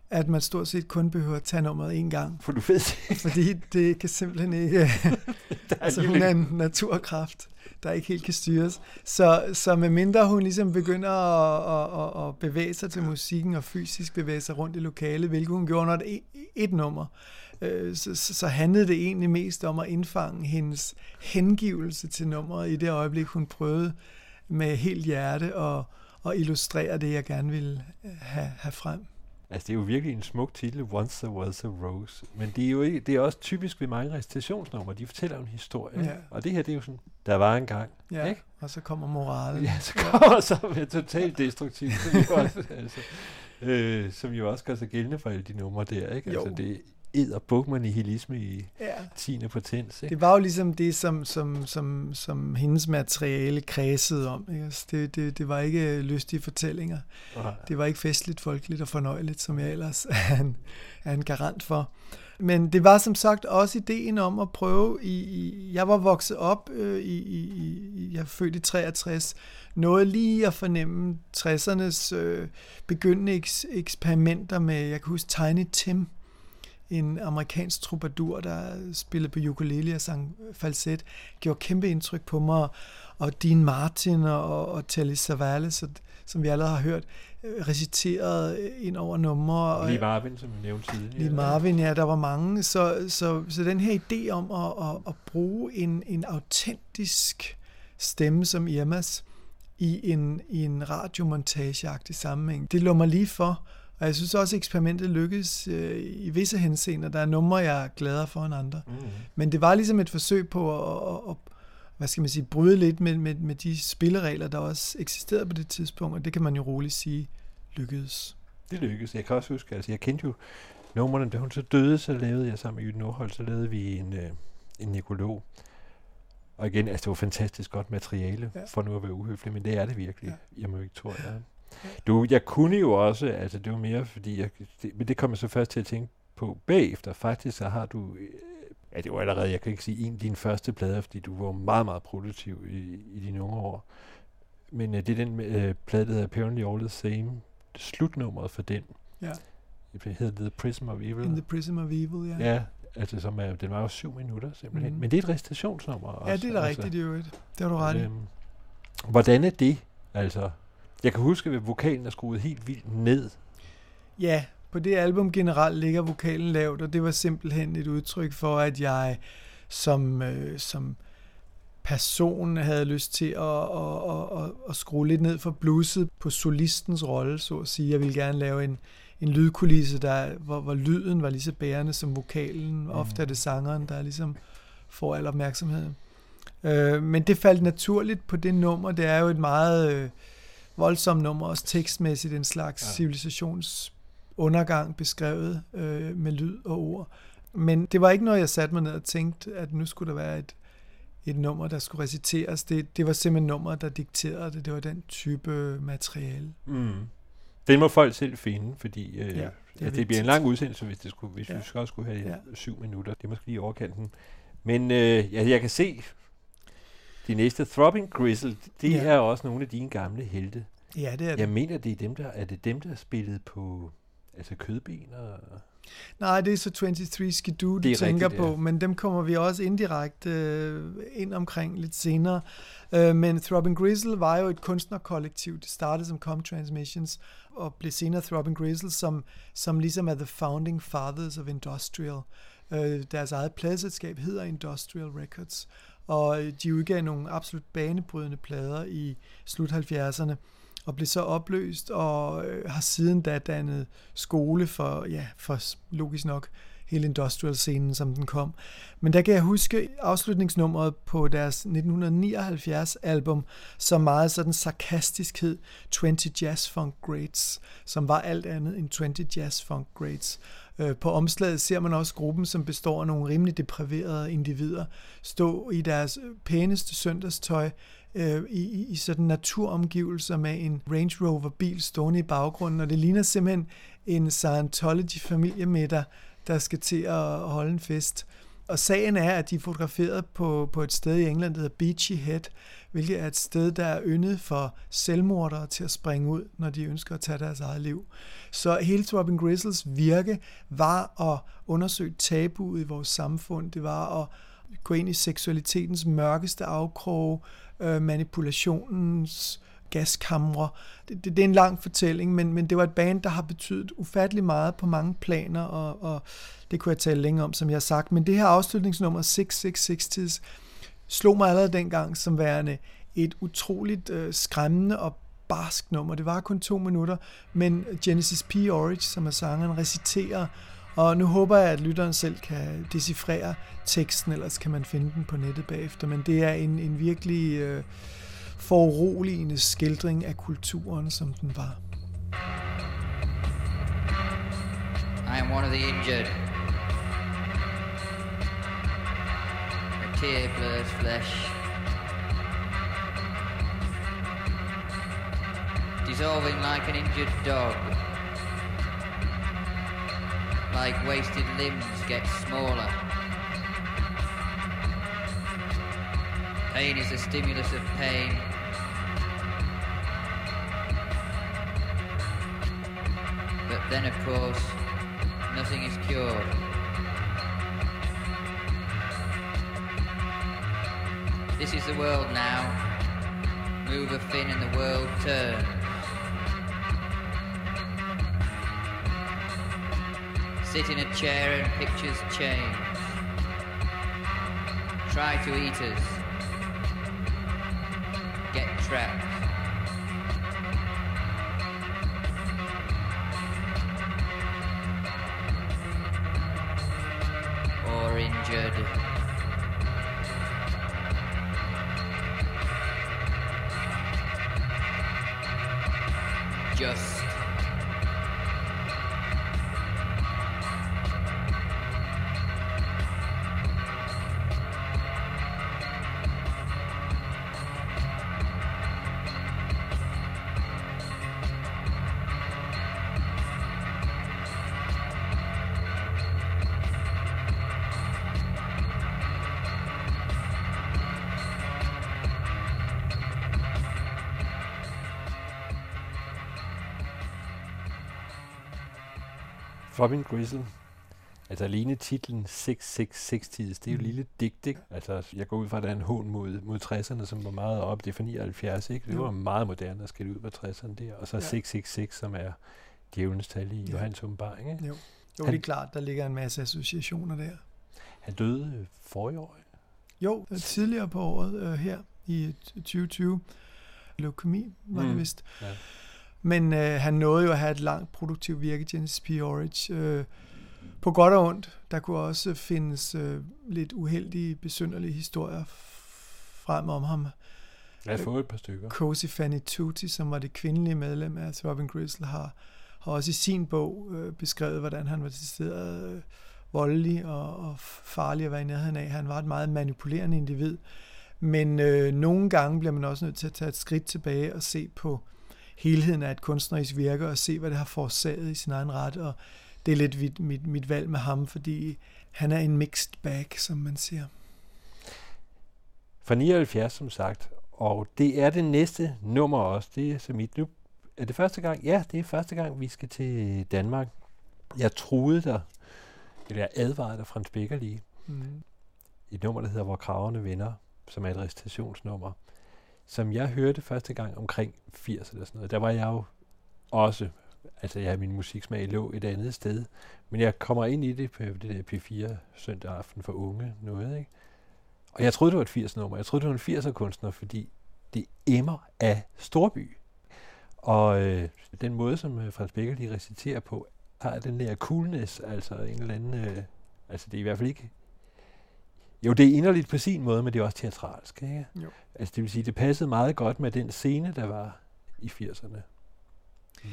at man stort set kun behøver at tage nummeret en gang. For du ved Fordi det kan simpelthen ikke... altså hun er en naturkraft, der ikke helt kan styres. Så, så medmindre hun ligesom begynder at, at, at bevæge sig til musikken og fysisk bevæge sig rundt i lokalet, hvilket hun gjorde under et, et nummer, øh, så, så handlede det egentlig mest om at indfange hendes hengivelse til nummeret i det øjeblik, hun prøvede med helt hjerte og, og illustrere det, jeg gerne ville have, have frem. Altså, det er jo virkelig en smuk titel, Once There Was a Rose. Men det er jo ikke, det er også typisk ved mange recitationsnumre. De fortæller en historie. Ja. Og det her, det er jo sådan, der var en gang. Ja, ikke? og så kommer moralen. Ja, så kommer ja. så med totalt destruktivt. som, jo også, altså, øh, som jo også gør sig gældende for alle de numre der. Ikke? Jo. Altså, det, edderbuk nihilisme i ja. 10. potens. Ikke? Det var jo ligesom det, som, som, som, som hendes materiale kredsede om. Ikke? Altså det, det, det var ikke lystige fortællinger. Aha. Det var ikke festligt, folkeligt og fornøjeligt, som jeg ellers er en, er en garant for. Men det var som sagt også ideen om at prøve i, i jeg var vokset op øh, i, i, i, jeg er født i 63, noget lige at fornemme 60'ernes øh, begyndende eks, eksperimenter med, jeg kan huske Tiny Tim, en amerikansk troubadour, der spillede på ukulele og sang falset, gjorde kæmpe indtryk på mig, og Dean Martin og, og Telly Savalas, som vi allerede har hørt, øh, reciterede ind over numre. Lige Marvin, som vi nævnte tidligere. Lige Marvin, ja, der var mange. Så, så, så den her idé om at, at, at bruge en, en autentisk stemme som Irmas i en, i en radiomontageagtig sammenhæng, det lå mig lige for, og jeg synes også, at eksperimentet lykkedes øh, i visse henseender. Der er numre, jeg er gladere for end andre. Mm. Men det var ligesom et forsøg på at, at, at hvad skal man sige, bryde lidt med, med, med de spilleregler, der også eksisterede på det tidspunkt, og det kan man jo roligt sige lykkedes. Det lykkedes. Jeg kan også huske, altså jeg kendte jo numrene, da hun så døde, så lavede jeg sammen med Jytte Nordholt, så lavede vi en, øh, en nekolog. Og igen, altså det var fantastisk godt materiale, ja. for nu at være uhøflig, men det er det virkelig, ja. Irma Victoria. Du, jeg kunne jo også, altså det var mere fordi, jeg, det, men det kommer så først til at tænke på bagefter. Faktisk så har du, øh, ja det var allerede, jeg kan ikke sige en af dine første plader, fordi du var meget, meget produktiv i, i dine unge år. Men uh, det er den uh, plade, der hedder Apparently All the Same, slutnummeret for den. Ja. Det hedder The Prism of Evil. In the Prism of Evil, ja. Ja, altså som er, den var jo syv minutter simpelthen. Mm. Men det er et recitationsnummer også. Ja, det er da altså. rigtigt i øvrigt. Det har du ret i. Øhm, hvordan er det? Altså, jeg kan huske, at vokalen er skruet helt vildt ned. Ja, på det album generelt ligger vokalen lavt, og det var simpelthen et udtryk for, at jeg som, øh, som person havde lyst til at, at, at, at, at skrue lidt ned for bluset på solistens rolle, så at sige. Jeg ville gerne lave en, en lydkulisse, der, hvor, hvor lyden var lige så bærende som vokalen. Mm. Ofte er det sangeren, der ligesom får al opmærksomheden. Øh, men det faldt naturligt på det nummer. Det er jo et meget øh, voldsomt nummer, også tekstmæssigt en slags ja. civilisationsundergang beskrevet øh, med lyd og ord. Men det var ikke noget, jeg satte mig ned og tænkte, at nu skulle der være et, et nummer, der skulle reciteres. Det, det var simpelthen nummer, der dikterede det. Det var den type materiale. Mm. Det må folk selv finde, fordi øh, ja, det, at det bliver en lang udsendelse, hvis, det skulle, hvis ja. vi også skulle have ja. syv minutter. Det er måske lige overkanten. Men øh, ja, jeg kan se, de næste Throbbing Gristle, det ja. er også nogle af dine gamle helte. Ja, det er det. Jeg mener, det er dem, der, er det dem, der har spillet på altså kødben og... Nej, det er så 23 Skidoo, du tænker rigtigt, på, ja. men dem kommer vi også indirekte øh, ind omkring lidt senere. Øh, men Throbbing Grizzle var jo et kunstnerkollektiv. Det startede som Com Transmissions og blev senere Throbbing Grizzle, som, som ligesom er the founding fathers of industrial. Øh, deres eget pladselskab hedder Industrial Records, og øh, de udgav nogle absolut banebrydende plader i slut 70'erne og blev så opløst og øh, har siden da dannet skole for, ja, for logisk nok, hele industrial-scenen, som den kom. Men der kan jeg huske afslutningsnummeret på deres 1979-album, som meget sådan sarkastisk hed 20 Jazz Funk Greats, som var alt andet end 20 Jazz Funk Greats. Øh, på omslaget ser man også gruppen, som består af nogle rimelig depriverede individer, stå i deres pæneste søndagstøj, øh, i, i sådan naturomgivelser med en Range Rover bil stående i baggrunden, og det ligner simpelthen en Scientology familiemiddag, der skal til at holde en fest. Og sagen er, at de er fotograferet på, på et sted i England, der hedder Beachy Head, hvilket er et sted, der er yndet for selvmordere til at springe ud, når de ønsker at tage deres eget liv. Så hele Robin Grizzles virke var at undersøge tabuet i vores samfund. Det var at gå ind i seksualitetens mørkeste afkrog, øh, manipulationens gaskamre. Det, det, det er en lang fortælling, men, men det var et band, der har betydet ufattelig meget på mange planer, og, og det kunne jeg tale længe om, som jeg har sagt. Men det her afslutningsnummer 666 slog mig allerede dengang som værende et utroligt øh, skræmmende og barsk nummer. Det var kun to minutter, men Genesis P. Orridge, som er sangeren, reciterer og nu håber jeg, at lytteren selv kan decifrere teksten, ellers kan man finde den på nettet bagefter. Men det er en, en virkelig øh, foruroligende skildring af kulturen, som den var. I am one of the injured. A tear blurs flesh. Dissolving like an injured dog. like wasted limbs get smaller. Pain is a stimulus of pain. Then, of course, nothing is cured. This is the world now. Move a fin and the world turns. Sit in a chair and pictures change. Try to eat us. Get trapped. Injured. Robin Grizzle. Altså alene titlen 666 tids, det er jo mm. lille digt, ikke? Altså, jeg går ud fra, at der er en hån mod, mod 60'erne, som var meget op. Det er for 79, ikke? Det var meget moderne at skille ud på 60'erne der. Og så ja. 666, som er djævelens tal i ja. Johannes åbenbaring, ikke? Jo. jo, han, det er klart, der ligger en masse associationer der. Han døde for i år. Jo, tidligere på året øh, her i 2020. Leukemi var mm. det vist. Ja. Men øh, han nåede jo at have et langt produktivt virke, Genesis P. Orridge. Øh, på godt og ondt. Der kunne også findes øh, lidt uheldige, besynderlige historier frem om ham. Jeg har fået et par stykker. Cozy Fanny Tutti, som var det kvindelige medlem af Robin Gristle, har, har også i sin bog øh, beskrevet, hvordan han var til stedet øh, voldelig og, og farlig at være i nærheden af. Han var et meget manipulerende individ. Men øh, nogle gange bliver man også nødt til at tage et skridt tilbage og se på helheden af et kunstnerisk virke og se, hvad det har forårsaget i sin egen ret. Og det er lidt mit, mit, mit valg med ham, fordi han er en mixed bag, som man siger. Fra 79, som sagt, og det er det næste nummer også. Det er så mit nu. Er det første gang? Ja, det er første gang, vi skal til Danmark. Jeg troede der, eller jeg advarede dig, Frans Becker lige. Mm. Et nummer, der hedder Hvor kraverne venner, som er et recitationsnummer, som jeg hørte første gang omkring 80 eller sådan noget. Der var jeg jo også, altså jeg min musiksmag lå et andet sted, men jeg kommer ind i det på det der P4 søndag aften for unge noget, ikke? Og jeg troede, det var et 80 nummer. Jeg troede, det var en 80'er kunstner, fordi det emmer af storby. Og øh, den måde, som øh, Frans Becker lige reciterer på, har den der coolness, altså en eller anden... Øh, altså det er i hvert fald ikke... Jo, det er inderligt på sin måde, men det er også teatralsk, ikke? Jo. Altså det vil sige, det passede meget godt med den scene, der var i 80'erne. Mm.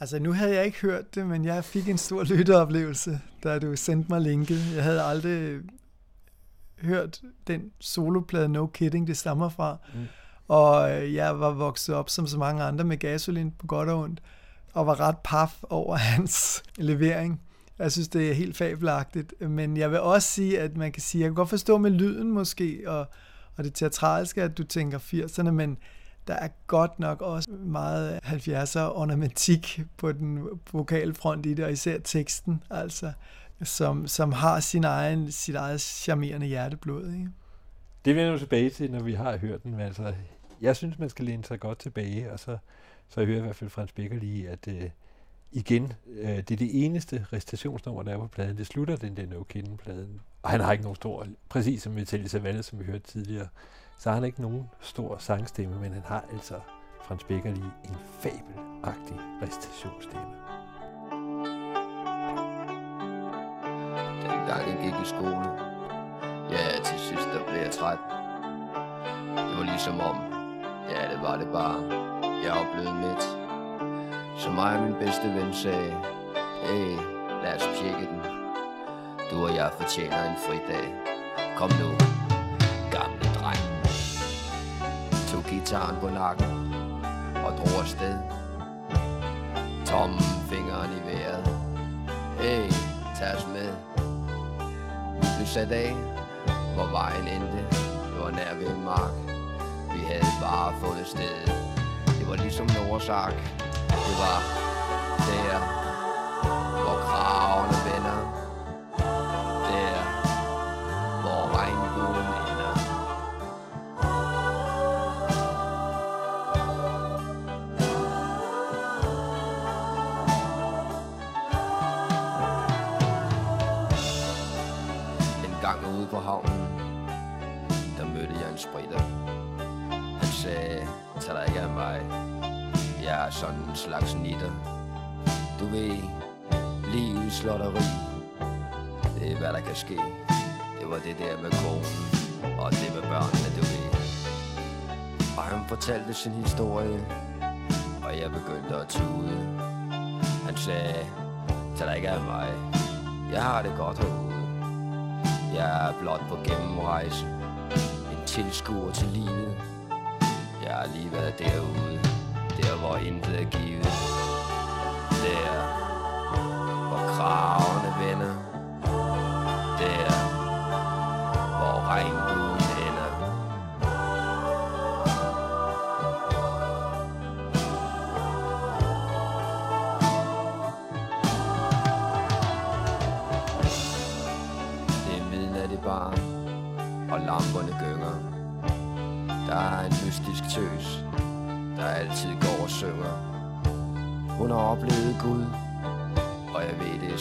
Altså nu havde jeg ikke hørt det, men jeg fik en stor lytteoplevelse, da du sendte mig linket. Jeg havde aldrig hørt den soloplade No Kidding, det stammer fra. Mm. Og øh, jeg var vokset op som så mange andre med gasolin på godt og ondt, og var ret paf over hans levering. Jeg synes, det er helt fabelagtigt. Men jeg vil også sige, at man kan sige, jeg kan godt forstå med lyden måske, og, og det teatralske, at du tænker 80'erne, men der er godt nok også meget 70'er ornamentik på den vokale front i det, og især teksten, altså, som, som har sin egen, sit eget charmerende hjerteblod. Ikke? Det vender vi tilbage til, når vi har hørt den. Altså, jeg synes, man skal læne sig godt tilbage, og så, så jeg hører i hvert fald Frans Becker lige, at øh, igen, øh, det er det eneste recitationsnummer, der er på pladen. Det slutter den der No pladen Og han har ikke nogen stor, præcis som Metallica Savalle, som vi hørte tidligere, så har han ikke nogen stor sangstemme, men han har altså Frans Becker lige en fabelagtig recitationsstemme. Dengang jeg gik i skole, ja, til sidst der blev jeg træt. Det var ligesom om, ja, det var det bare. Jeg oplevede midt. Så mig og min bedste ven sagde, hey, lad os pjekke den. Du og jeg fortjener en fridag. Kom nu, gamle dreng. Tog gitaren på nakken og drog afsted. Tom fingeren i vejret. Hey, tag os med. Vi blev sat af, hvor vejen endte. Det var nær ved en mark. Vi havde bare fundet stedet. Det var ligesom Norsak ark. Det var slags nitter. Du ved, livets slotteri. Det er hvad der kan ske. Det var det der med konen, og det med børnene, du ved. Og han fortalte sin historie, og jeg begyndte at tude. Han sagde, tag dig ikke af mig. Jeg har det godt herude. Jeg er blot på gennemrejse. En tilskuer til livet. Jeg har lige været derude. Hvor intet er givet. Der hvor kravene vender. Der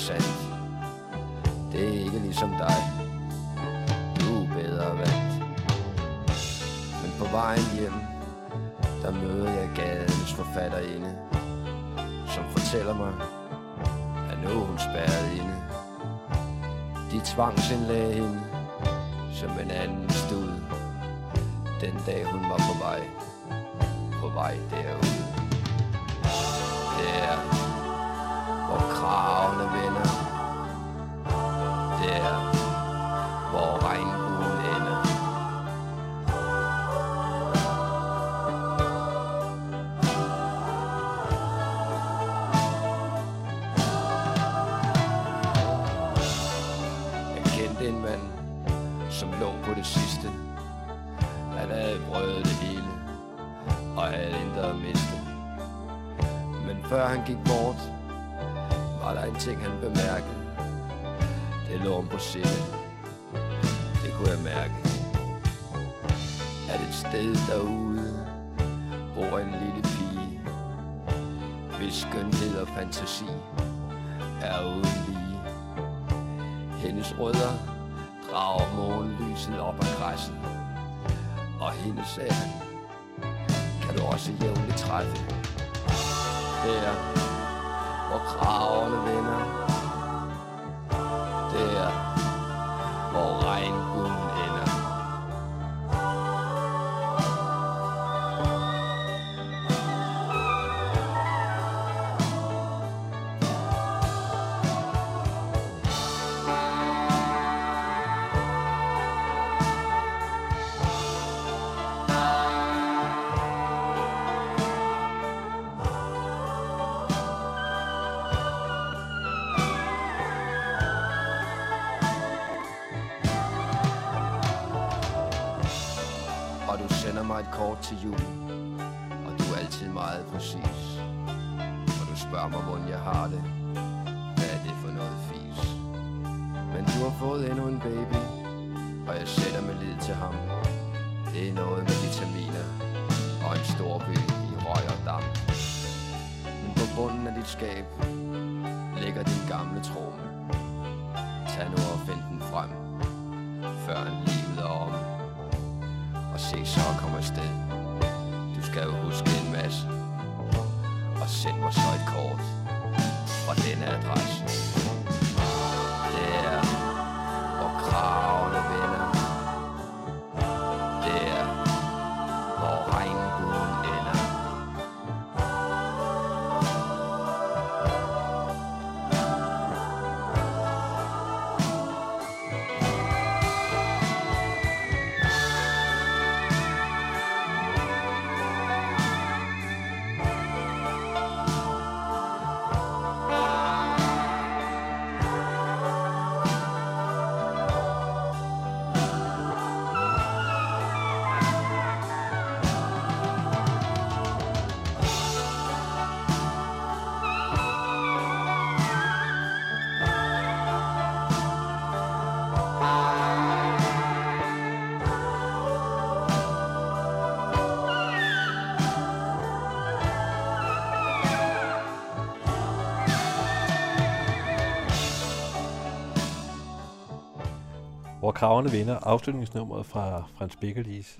sandt. Det er ikke ligesom dig. Du er bedre vant. Men på vejen hjem, der møder jeg gadens forfatterinde. som fortæller mig, at nu er hun spærret inde. De tvangsindlagde hende som en anden stud, den dag hun var på vej, på vej derude. Yeah hvor kravene vender, der, mig et kort til jul Og du er altid meget præcis. Og du spørger mig, hvordan jeg har det. Hvad er det for noget fis? Men du har fået endnu en baby Og jeg sætter med lid til ham. Det er noget med vitaminer Og en stor by i røg og damp Men på bunden af dit skab Ligger din gamle tromme. Tag nu og find den frem. Skal jo huske en masse, og send mig så et kort fra denne adresse. Hvor kravene vinder afslutningsnummeret fra Frans Beckerlis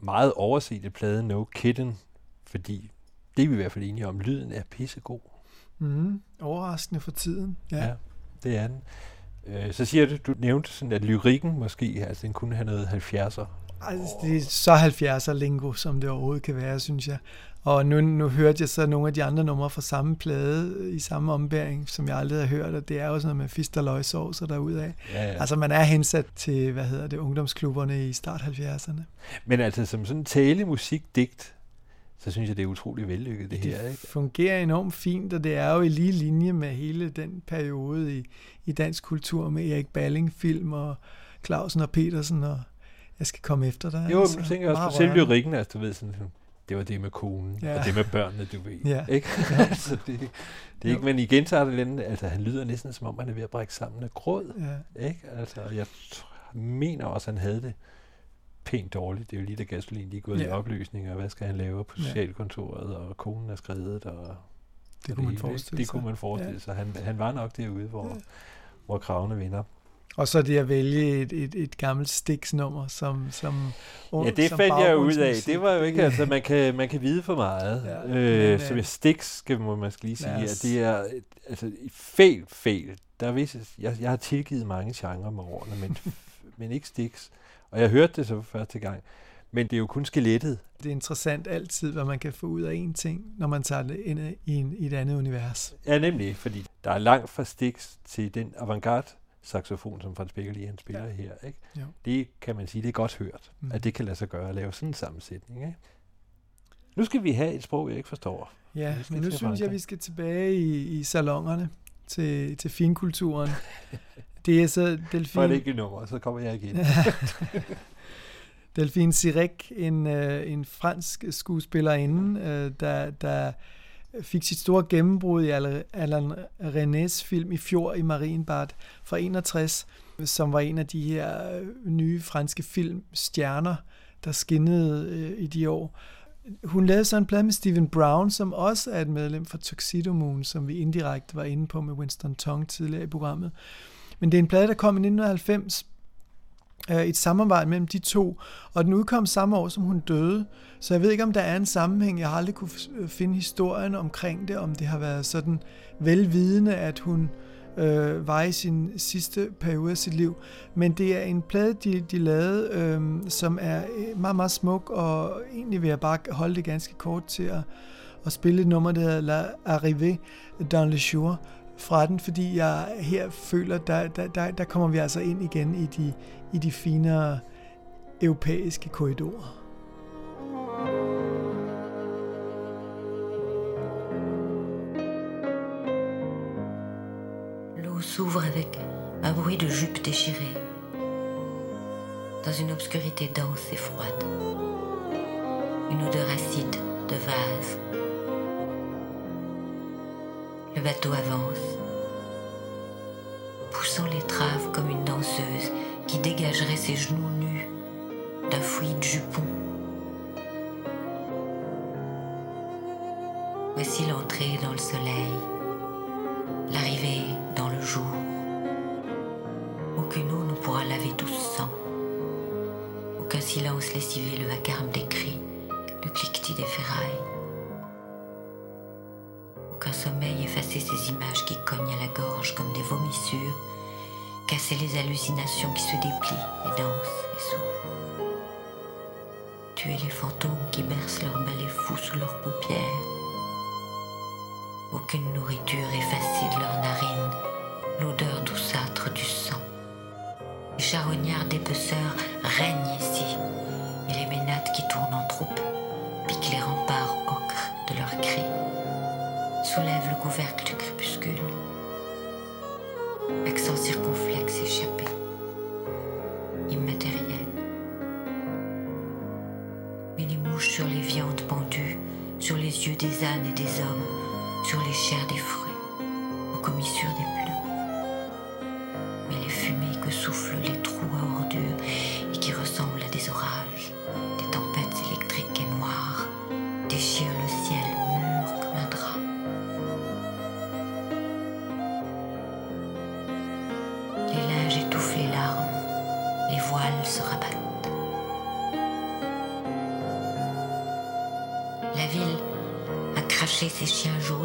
meget oversete plade No Kitten, fordi det er vi i hvert fald enige om, lyden er pissegod. Mm, overraskende for tiden. Ja. ja. det er den. Øh, så siger du, du nævnte sådan, at lyrikken måske, altså den kunne have noget 70'er. Altså, det er så 70'er lingo, som det overhovedet kan være, synes jeg. Og nu, nu hørte jeg så nogle af de andre numre fra samme plade i samme ombæring, som jeg aldrig har hørt, og det er jo sådan noget med fist og løgsovser derudaf. Ja, ja. Altså man er hensat til, hvad hedder det, ungdomsklubberne i start 70'erne. Men altså som sådan talemusikdigt, så synes jeg, det er utrolig vellykket, det, det her. Ikke? fungerer enormt fint, og det er jo i lige linje med hele den periode i, i dansk kultur med Erik Balling film og Clausen og Petersen, og jeg skal komme efter dig. Jo, altså, men tænker også på selv lyrikken, altså du ved sådan, det var det med konen, ja. og det med børnene, du ved. Ja. Ikke? altså, det, det er ikke, men igen tager det lidt, altså han lyder næsten som om, han er ved at brække sammen af gråd. Ja. Ikke? Altså, jeg mener også, han havde det pænt dårligt. Det er jo lige da gasolin lige gået ja. i opløsning, og hvad skal han lave på socialkontoret, og konen er skrevet, og det kunne man forestille Det kunne man forestille sig. Han, han var nok derude, hvor, ja. hvor kravene vinder. Og så det at vælge et, et, et gammelt Styx-nummer som, som Ja, det som fandt jeg ud af. Det var jo ikke, altså man kan, man kan vide for meget. Ja, Ja, men, øh, øh, som jeg Stix, skal må man skal lige sige, lad at os- det er altså fejl, fejl. Der er visse, jeg, jeg har tilgivet mange genrer med årene, men, men ikke Stix. Og jeg hørte det så for første gang. Men det er jo kun skelettet. Det er interessant altid, hvad man kan få ud af en ting, når man tager det ind i, en, i et andet univers. Ja, nemlig, fordi der er langt fra Stix til den avantgarde saxofon, som Frans Becker lige han spiller ja. her. Ikke? Jo. Det kan man sige, det er godt hørt, Mm. at det kan lade sig gøre at lave sådan en sammensætning. Ikke? Nu skal vi have et sprog, jeg ikke forstår. Ja, men nu synes jeg, vi skal tilbage i, i salongerne til, til finkulturen. Det er så Delphine... For det ikke nummer, så kommer jeg igen. Delphine Sirek, en, øh, en fransk skuespillerinde, øh, der, der fik sit store gennembrud i Alan Alain Renés film i fjor i Marienbad fra 61, som var en af de her øh, nye franske filmstjerner, der skinnede øh, i de år. Hun lavede så en plade med Stephen Brown, som også er et medlem fra Tuxedo Moon, som vi indirekte var inde på med Winston Tong tidligere i programmet. Men det er en plade, der kom i 1990, et samarbejde mellem de to, og den udkom samme år, som hun døde. Så jeg ved ikke, om der er en sammenhæng. Jeg har aldrig kunne øh, finde historien omkring det, om det har været sådan velvidende, at hun øh, var i sin sidste periode af sit liv. Men det er en plade, de, de lavede, øh, som er øh, meget, meget smuk, og egentlig vil jeg bare holde det ganske kort til at, at spille et nummer, der hedder La Arrivée dans le jour fra den, fordi jeg her føler, der, der, der, der kommer vi altså ind igen i de, i de finere europæiske korridorer. L'eau s'ouvre avec un bruit de jupe déchirée. Dans une obscurité dense et froide. Une odeur acide de vase. Le bateau avance, poussant l'étrave comme une danseuse qui dégagerait ses genoux nus d'un fouillis de jupons. Voici l'entrée dans le soleil, l'arrivée dans le jour. Aucune eau ne pourra laver tout ce sang. Aucun silence lessiver le vacarme des cris, le cliquetis des ferrailles. Sommeil effacer ces images qui cognent à la gorge comme des vomissures, casser les hallucinations qui se déplient et dansent et s'ouvrent. Tuer les fantômes qui bercent leurs balais fous sous leurs paupières. Aucune nourriture effacer de leurs narines l'odeur douceâtre du sang. Les charognards d'épaisseur règnent ici, et les ménates qui tournent en troupe piquent les remparts ocre de leurs cris, soulèvent le couvercle du crépuscule. Accent circonflexe échappé, immatériel. Mais les mouches sur les viandes pendues, sur les yeux des ânes et des hommes, sur les chairs des fruits, aux commissures des plats. Mais les fumées que soufflent les trous à ordures 陷入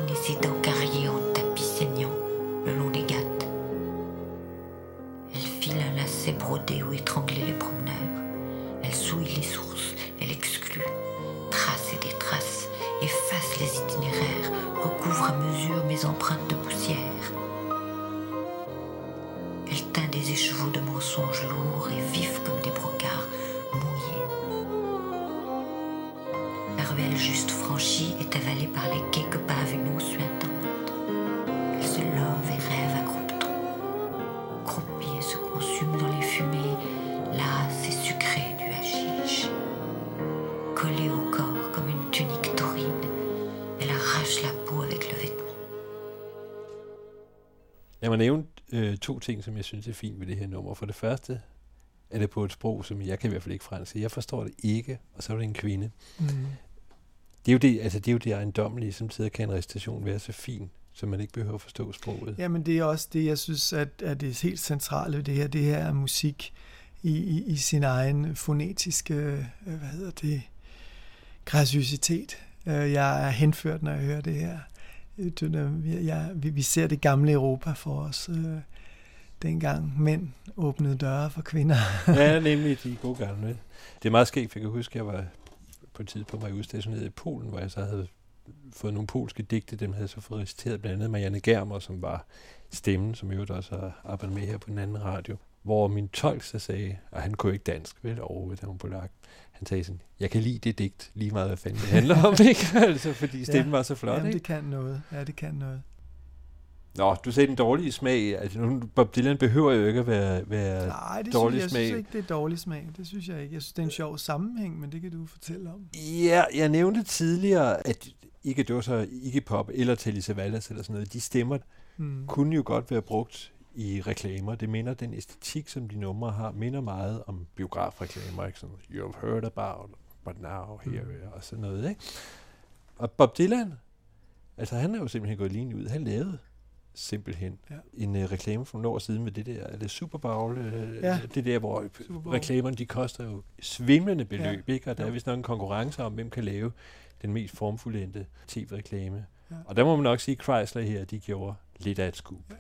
nævne øh, to ting, som jeg synes er fint ved det her nummer. For det første er det på et sprog, som jeg kan i hvert fald ikke fransk. Jeg forstår det ikke, og så er det en kvinde. Mm. Det er jo det, altså det, er jo det ejendommelige, som tider kan en recitation være så fin. så man ikke behøver at forstå sproget. Jamen det er også det, jeg synes, at, at det er helt centralt ved det her. Det her er musik i, i, i sin egen fonetiske, øh, hvad hedder det, graciositet. Øh, jeg er henført, når jeg hører det her. Øh, jeg, vi, vi ser det gamle Europa for os. Dengang mænd åbnede døre for kvinder. ja, nemlig de gode gamle. Det er meget skægt, for jeg kan huske, at jeg var på et tidspunkt var jeg udstationeret i Polen, hvor jeg så havde fået nogle polske digte, dem havde jeg så fået reciteret blandt andet Marianne Germer, som var stemmen, som jo også har arbejdet med her på den anden radio, hvor min tolk så sagde, og han kunne ikke dansk, vel, overhovedet, han var polak, han sagde sådan, jeg kan lide det digt, lige meget hvad fanden det handler om, ikke? altså, fordi stemmen ja, var så flot, ja, ikke? det kan noget. Ja, det kan noget. Nå, du sagde den dårlige smag. Altså, Bob Dylan behøver jo ikke at være, være Nej, det dårlig synes, smag. jeg synes ikke, det er dårlig smag. Det synes jeg ikke. Jeg synes, det er en sjov sammenhæng, men det kan du fortælle om. Ja, jeg nævnte tidligere, at ikke det var så Iggy Pop eller Telly Savalas eller sådan noget, de stemmer mm. kunne jo godt være brugt i reklamer. Det minder den æstetik, som de numre har, minder meget om biografreklamer, ikke? Sådan, you've heard about, but now here, mm. og sådan noget, ikke? Og Bob Dylan, altså han er jo simpelthen gået lige ud. Han lavede simpelthen ja. en uh, reklame for nogle år siden med det der, er det Super Bowl, uh, ja. det der, hvor reklamerne, de koster jo svimlende beløb, ja. ikke? og der er vist nok en konkurrence om, hvem kan lave den mest formfuldendte tv-reklame. Ja. Og der må man nok sige, at Chrysler her, de gjorde lidt af et skub. Ja.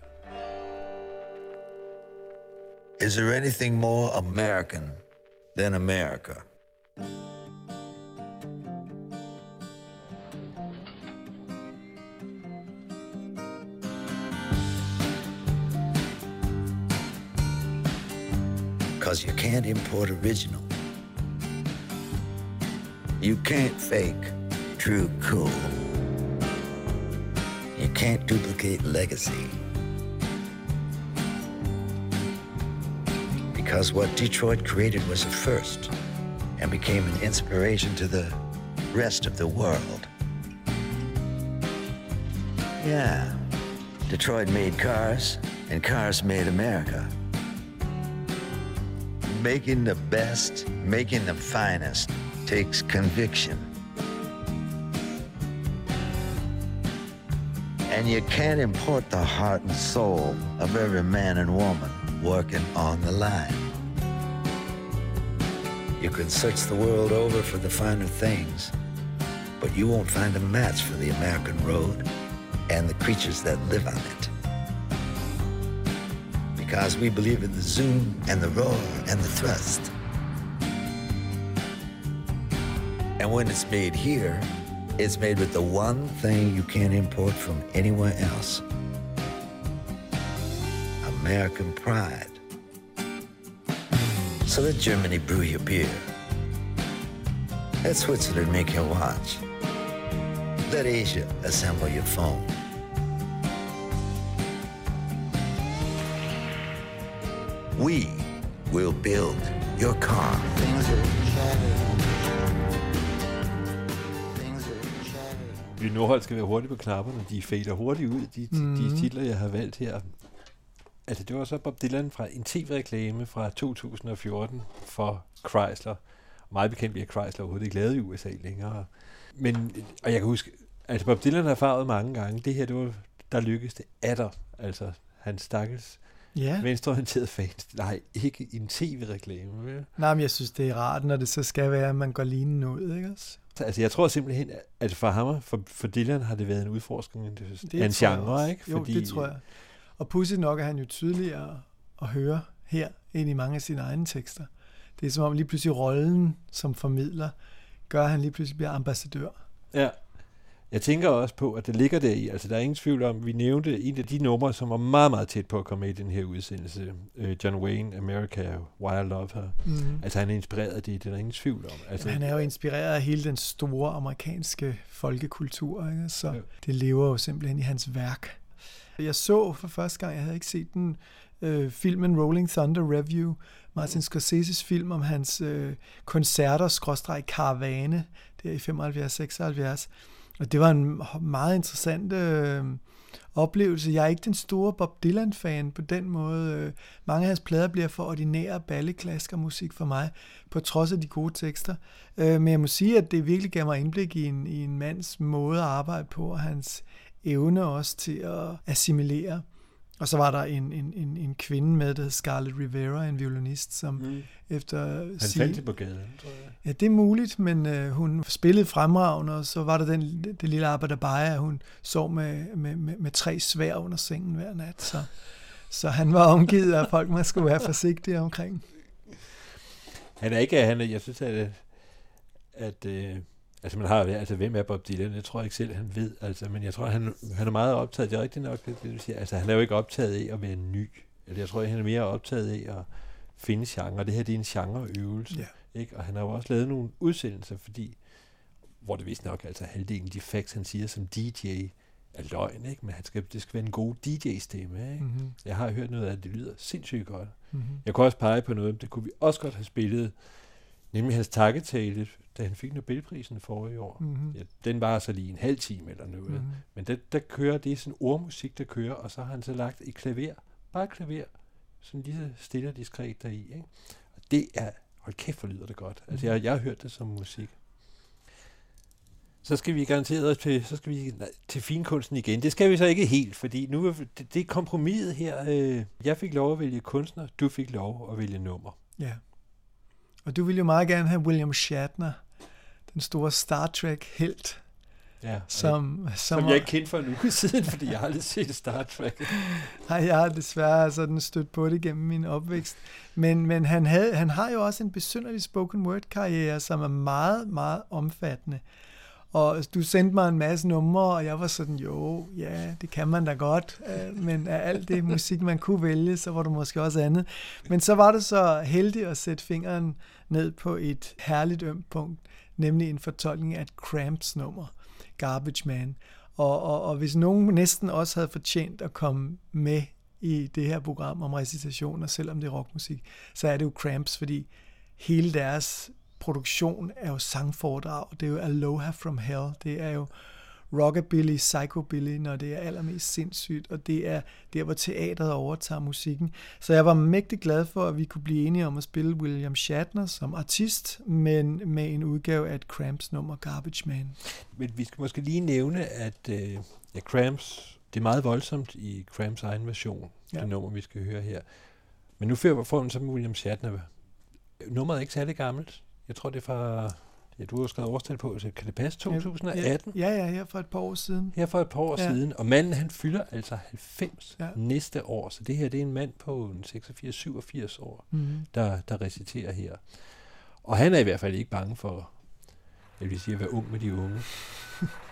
Is there anything more American than America? Because you can't import original. You can't fake true cool. You can't duplicate legacy. Because what Detroit created was a first and became an inspiration to the rest of the world. Yeah, Detroit made cars, and cars made America. Making the best, making the finest takes conviction. And you can't import the heart and soul of every man and woman working on the line. You can search the world over for the finer things, but you won't find a match for the American road and the creatures that live on it. Because we believe in the zoom and the roar and the thrust. And when it's made here, it's made with the one thing you can't import from anywhere else American pride. So let Germany brew your beer. Let Switzerland make your watch. Let Asia assemble your phone. We will build your car. Vi Nordhold skal være hurtigt på knapperne. De fader hurtigt ud, de, mm. de titler, jeg har valgt her. Altså, det var så Bob Dylan fra en tv-reklame fra 2014 for Chrysler. Meget bekendt bliver Chrysler overhovedet ikke lavet i USA længere. Men, og jeg kan huske, altså Bob Dylan har farvet mange gange. Det her, det var, der lykkedes det atter. Altså, han stakkels ja. venstreorienteret fans. Nej, ikke en tv-reklame. Nej, men jeg synes, det er rart, når det så skal være, at man går lignende ud, ikke også? Altså, jeg tror simpelthen, at for ham, for, for Dylan har det været en udforskning af en genre, ikke? Fordi, jo, det tror jeg. Og pudsigt nok er han jo tydeligere at høre her, end i mange af sine egne tekster. Det er som om lige pludselig rollen som formidler, gør, at han lige pludselig bliver ambassadør. Ja. Jeg tænker også på, at det ligger der i, altså der er ingen tvivl om, vi nævnte en af de numre, som var meget, meget tæt på at komme med i den her udsendelse. Uh, John Wayne, America, Why I Love Her. Mm. Altså han er inspireret af det, det er der ingen tvivl om. Altså, Jamen, han er jo inspireret af hele den store amerikanske folkekultur, ikke? så ja. det lever jo simpelthen i hans værk. Jeg så for første gang, jeg havde ikke set den, øh, filmen Rolling Thunder Review, Martin Scorseses film om hans øh, koncerter, skråstreg karavane, der i 75-76. Og det var en meget interessant øh, oplevelse. Jeg er ikke den store Bob Dylan-fan på den måde. Øh, mange af hans plader bliver for ordinære balleklaskermusik for mig, på trods af de gode tekster. Øh, men jeg må sige, at det virkelig gav mig indblik i en, i en mands måde at arbejde på, og hans evne også til at assimilere. Og så var der en, en, en, en kvinde med, der hed Scarlett Rivera, en violinist, som mm. efter... Han fandt det på gaden, tror jeg. Ja, det er muligt, men øh, hun spillede fremragende, og så var der den, det, lille arbejde bare, at hun sov med, med, med, med tre svær under sengen hver nat. Så, så han var omgivet af folk, man skulle være forsigtig omkring. Han er ikke, han er, jeg synes, at, at øh, altså man har, altså hvem er Bob Dylan? Jeg tror ikke selv, han ved, altså, men jeg tror, han, han er meget optaget, det er rigtigt nok, det, det vil sige, altså han er jo ikke optaget af at være ny, eller jeg tror, han er mere optaget af at finde genre, det her det er en genreøvelse, Ja. ikke? og han har jo også lavet nogle udsendelser, fordi, hvor det vist nok, altså halvdelen af de facts, han siger som DJ, er løgn, ikke? men han skal, det skal være en god DJ-stemme. Ikke? Mhm. Jeg har hørt noget af det, det lyder sindssygt godt. Mhm. Jeg kunne også pege på noget, det kunne vi også godt have spillet, nemlig hans takketale, da han fik Nobelprisen forrige år. Mhm. Ja, den var så lige en halv time eller noget. Mhm. Men der, der kører, det er sådan ordmusik, der kører, og så har han så lagt et klaver, bare et klaver, sådan lige så stille og diskret deri. Ikke? Og det er, hold kæft, hvor lyder det godt. Altså, Mhm. jeg, jeg har hørt det som musik. Så skal vi garanteret til, så skal vi nej, til finkunsten igen. Det skal vi så ikke helt, fordi nu er det, det er kompromiset her. Øh, jeg fik lov at vælge kunstner, du fik lov at vælge nummer. Ja. Og du ville jo meget gerne have William Shatner, den store Star Trek-helt. Ja, som, som jeg ikke kendte for en uge siden, fordi jeg har aldrig set Star Trek. Nej, jeg har desværre sådan stødt på det gennem min opvækst. Men, men han, havde, han har jo også en besynderlig spoken word-karriere, som er meget, meget omfattende. Og du sendte mig en masse numre, og jeg var sådan, jo, ja, det kan man da godt. øh, Men af alt det musik, man kunne vælge, så var der måske også andet. Men så var det så heldigt at sætte fingeren ned på et herligt ømt punkt, nemlig en fortolkning af et Cramps nummer, Garbage Man. Og, og, og hvis nogen næsten også havde fortjent at komme med i det her program om recitationer, selvom det er rockmusik, så er det jo Cramps, fordi hele deres produktion er jo sangforedrag. Det er jo Aloha from Hell. Det er jo rockabilly, psychobilly, når det er allermest sindssygt, og det er der, hvor teatret overtager musikken. Så jeg var mægtig glad for, at vi kunne blive enige om at spille William Shatner som artist, men med en udgave af et Cramps nummer, Garbage Man. Men vi skal måske lige nævne, at øh, ja, Cramps, det er meget voldsomt i Cramps egen version, ja. Det nummer, vi skal høre her. Men nu får den som William Shatner. Nummeret er ikke særlig gammelt. Jeg tror, det er fra... Ja, du har skrevet årstal på, så kan det passe? 2018? Ja, ja, her for et par år siden. Her for et par år Ja. ja. siden. Og manden, han fylder altså 90 Ja. ja. næste år. Så det her, det er en mand på en 86-87 år, Mhm. der, der reciterer her. Og han er i hvert fald ikke bange for, jeg vil sige, at være ung med de unge.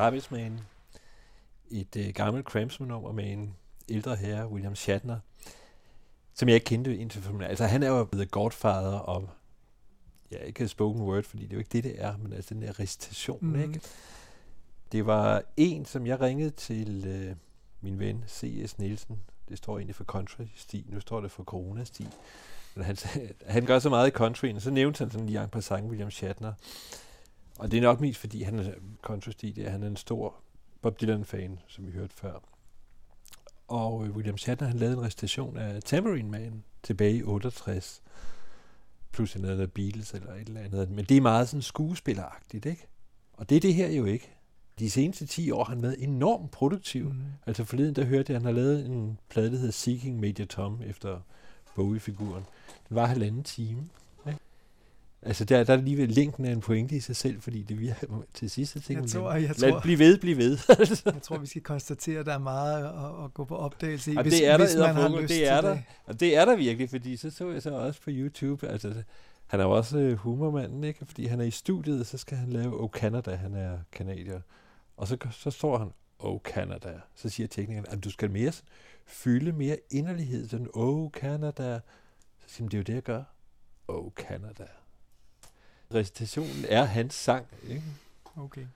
Garbage Man. Et øh, gammelt Cramsman-nummer med en ældre herre, William Shatner, som jeg ikke kendte indtil for Altså, han er jo blevet godfather om, ja, ikke spoken word, fordi det er jo ikke det, det er, men altså den der recitation, mm. ikke? Det var en, som jeg ringede til øh, min ven C.S. Nielsen. Det står egentlig for country-sti. Nu står det for corona-sti. Men han, han gør så meget i countryen, så nævnte han sådan lige en par sange, William Shatner. Og det er nok mest, fordi han er country-sti, det er, han er en stor Bob Dylan-fan, som vi hørte før. Og øh, William Shatner, han lavede en recitation af Tambourine Man tilbage i 68. Plus af noget Beatles eller et eller andet. Men det er meget sådan skuespilleragtigt, ikke? Og det er det her jo ikke. De seneste 10 år har han været enormt produktiv. Mm. Altså forleden, der hørte jeg, at han har lavet en plade, der hedder Seeking Major Tom, efter Bowie-figuren. Den var halvanden time. Altså der, der er lige ved linken af en pointe i sig selv, fordi det virker til sidst, jeg tænker, Jeg tror, jeg lad tror- blive ved, blive ved. jeg tror, vi skal konstatere, at der er meget at, at gå på opdagelse i, Og hvis, det er der, hvis man har lyst det er til der, det. Og det er der virkelig, fordi så så jeg så også på YouTube, altså han er jo også øh, humormanden, ikke? Fordi han er i studiet, så skal han lave Oh Canada, han er kanadier. Og så, så står han, Oh Canada. Så siger teknikeren, at du skal mere fylde mere inderlighed, sådan Oh Canada. Så siger han, det er jo det, jeg gør. Oh Canada. Recitationen er hans sang, ikke? Okay.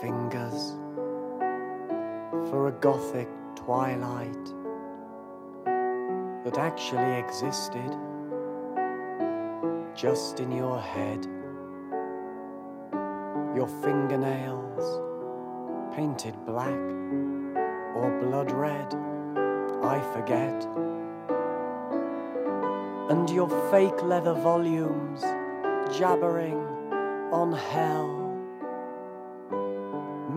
Fingers for a gothic twilight that actually existed just in your head. Your fingernails painted black or blood red, I forget. And your fake leather volumes jabbering on hell.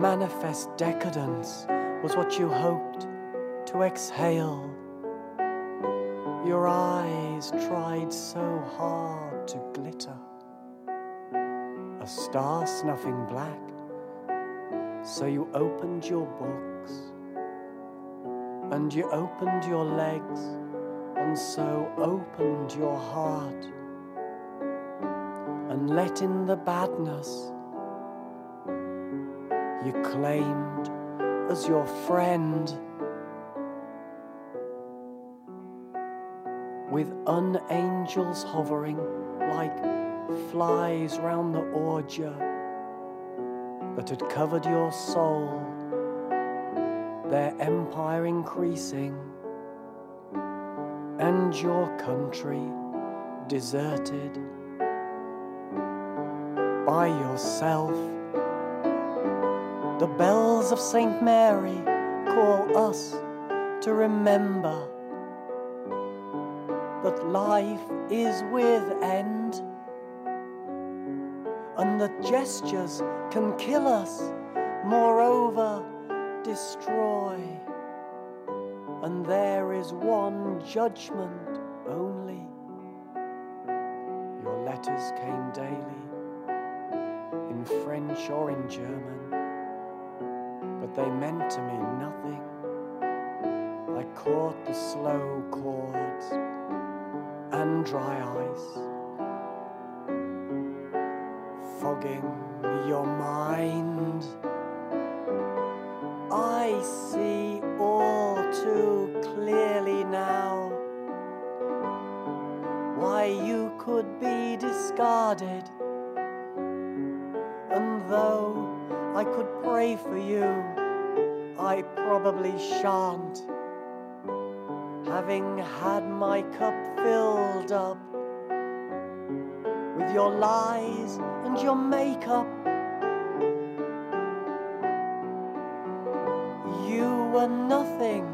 Manifest decadence was what you hoped to exhale. Your eyes tried so hard to glitter. A star snuffing black. So you opened your books. And you opened your legs. And so opened your heart. And let in the badness you claimed as your friend. With unangels hovering like flies round the ordure that had covered your soul, their empire increasing, and your country deserted by yourself. The bells of St. Mary call us to remember that life is with end and that gestures can kill us, moreover, destroy. And there is one judgment only. Your letters came daily, in French or in German, but they meant to me nothing. I caught the slow chords and dry ice, fogging your mind. I see probably shan't. Having had my cup filled up with your lies and your makeup. You were nothing,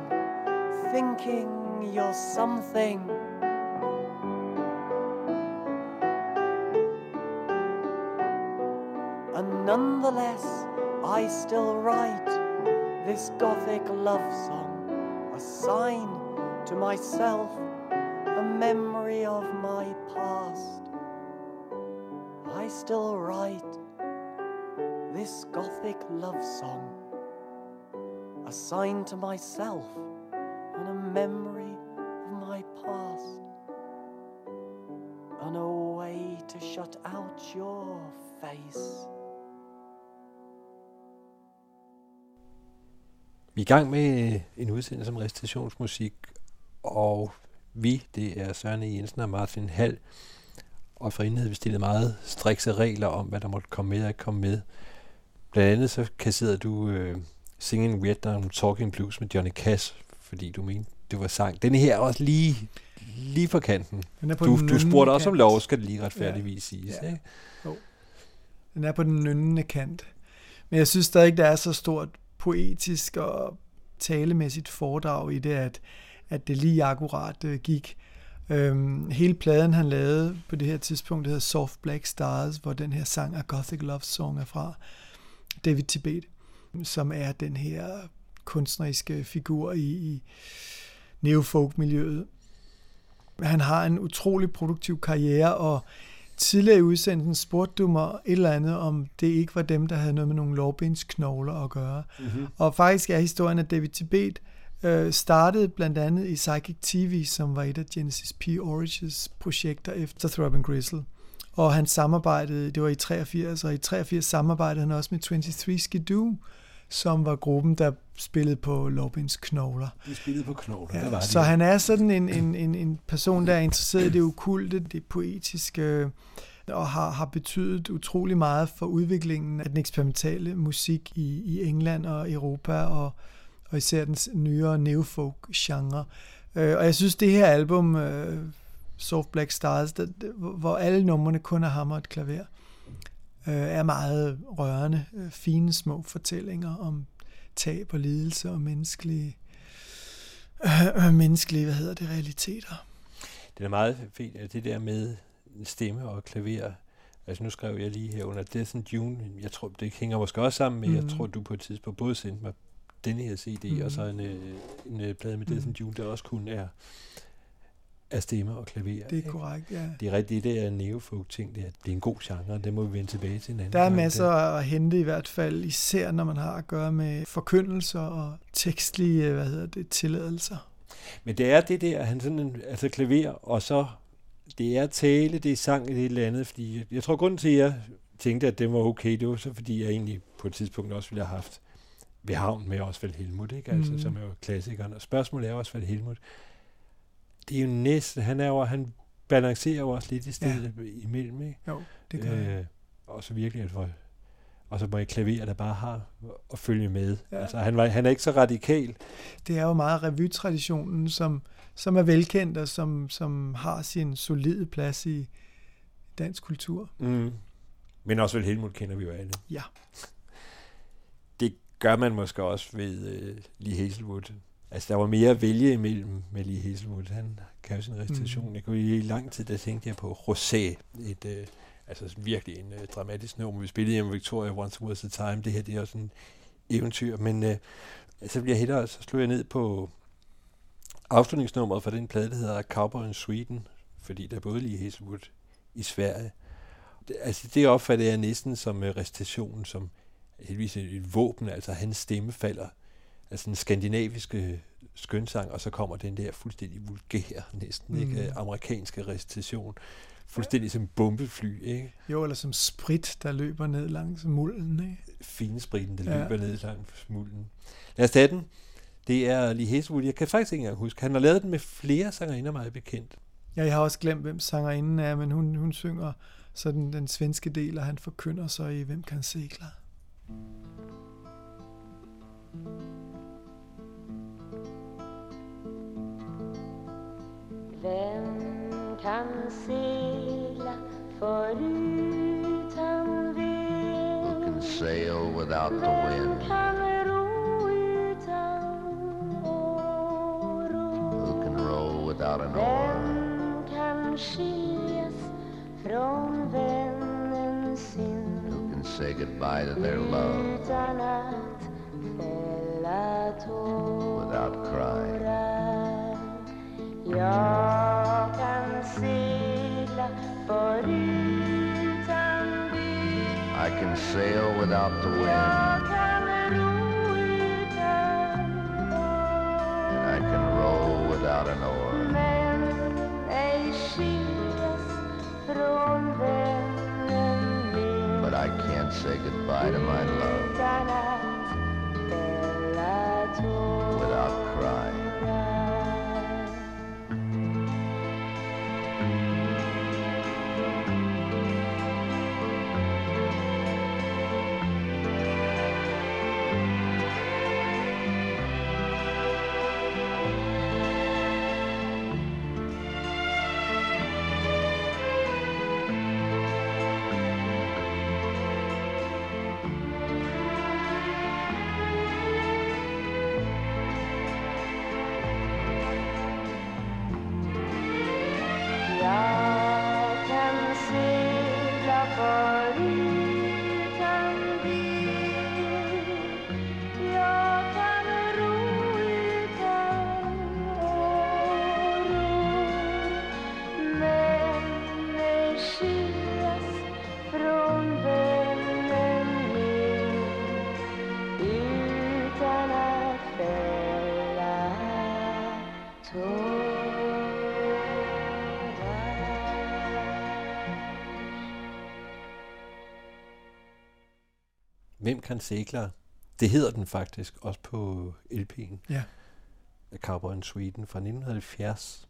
thinking you're something. And nonetheless, I still write this gothic love song, a sign to myself, a memory of my past. I still write this gothic love song, a sign to myself and a memory of my past, and a way to shut out your face. Vi er i gang med en udsendelse om recitationsmusik, og vi, det er Søren E. Jensen og Martin Hall, og for inden havde vi stillet meget strikse regler om, hvad der måtte komme med og ikke komme med. Blandt andet så kasserede du uh, Singing Vietnam Talking Blues med Johnny Cash, fordi du mente, det var sang. Den her er også lige, lige på kanten. Den er på du, du spurgte også om lov, skal det lige retfærdigvis Ja. siges. Ja. Ikke? Jo. Den er på den nynnende kant. Men jeg synes stadig, der er så stort poetisk og talemæssigt foredrag i det, at, at det lige akkurat øh, gik. Øhm, hele pladen, han lavede på det her tidspunkt, det hedder Soft Black Stars, hvor den her sang A Gothic Love Song er fra David Tibet, som er den her kunstneriske figur i, i neofolk-miljøet. Han har en utrolig produktiv karriere, og tidligere i udsendelsen spurgte du mig et eller andet, om det ikke var dem, der havde noget med nogle lårbensknogler at gøre. Mhm. Og faktisk er historien, at David Tibet øh, startede blandt andet i Psychic TV, som var et af Genesis P. Orridge's projekter efter Throbbing Gristle. Og han samarbejdede, det var i 83, og i 83 samarbejdede han også med 23 Skidoo, som var gruppen, der spillede på Lårbens knogler. De spillede på knogler, Ja, der var de. så han er sådan en, en, en, en person, der er interesseret i det okulte, det poetiske, og har, har betydet utrolig meget for udviklingen af den eksperimentale musik i, i England og Europa, og, og især den nyere neofolk-genre. Øh, og jeg synes, det her album, øh, Soft Black Stars, der, hvor alle numrene kun er hammer og et klaver, øh, er meget rørende, øh, fine små fortællinger om tab og lidelse og menneskelige øh, menneskelige, hvad hedder det, realiteter. Det er meget fint, det der med stemme og klaver. Altså nu skrev jeg lige her under Death and June. Jeg tror, det hænger måske også sammen med, mm. Mhm. jeg tror, du på et tidspunkt både sendte mig denne her CD, mm. Mhm. og så en, øh, en øh, plade med Death Mhm. and June, der også kun er af stemme og klaver. Det er ikke? korrekt, ja. Det er rigtigt, det der neofolk ting, det er, det er en god genre, det må vi vende tilbage til en anden Der er gang. masser at hente i hvert fald, især når man har at gøre med forkyndelser og tekstlige, hvad hedder det, tilladelser. Men det er det der, han sådan en, altså klaver, og så det er tale, det er sang, det er et eller andet, fordi jeg tror grunden til, at jeg tænkte, at det var okay, det var så fordi, jeg egentlig på et tidspunkt også ville have haft ved havn med Osvald Helmut, ikke? Altså, Mhm. som er jo klassikeren. Og spørgsmålet er Osvald Helmut, det er jo næsten, han er jo, han balancerer jo også lidt i stedet ja. imellem, ikke? Jo, det gør øh, Og så virkelig, at for, og så må jeg klaver, der bare har at følge med. Ja. Altså, han, var, han er ikke så radikal. Det er jo meget revytraditionen, som, som er velkendt og som, som har sin solide plads i dansk kultur. Mm. Men også vel Helmut kender vi jo alle. Ja. Det gør man måske også ved øh, Lee Hazelwood. Altså, der var mere at vælge imellem med Lee Hazelwood. Han kan jo sin recitation. Mm. Jeg kunne i lang tid, der tænkte jeg på Rosé. Et, øh, altså virkelig en øh, dramatisk nummer. Vi spillede hjemme Victoria Once Was a Time. Det her, det er også en eventyr. Men øh, så bliver jeg hellere, så slog jeg ned på afslutningsnummeret for den plade, der hedder Cowboy in Sweden. Fordi der er både Lee Hazelwood i Sverige. Det, altså, det opfatter jeg næsten som øh, recitationen, som heldigvis et, et våben. Altså, hans stemme falder altså en skandinaviske skønsang, og så kommer den der fuldstændig vulgære, næsten mm. ikke, øh, amerikanske recitation. Fuldstændig som bombefly, ikke? Jo, eller som sprit, der løber ned langs mulden, ikke? Fine spritten, der Ja. løber ned langs mulden. Lad os tage den. Det er Lee Hazelwood. Jeg kan faktisk ikke engang huske. Han har lavet den med flere sangerinder, meget bekendt. Ja, jeg har også glemt, hvem sangerinden er, men hun, hun synger så den, den svenske del, og han forkynder så i Hvem kan segler. Vem kan segla förutan vind? Can sail without the wind. Kan ro utan Who can row without an oar? Vem kan skiljas från vännen sin? Who can say goodbye to their love Utan att fälla tårar without crying? I can sail without the wind, and I can row without an oar. But I can't say goodbye to my love Kan segler? Det hedder den faktisk, også på LP'en. Ja. Af Cowboy in Sweden fra 1970.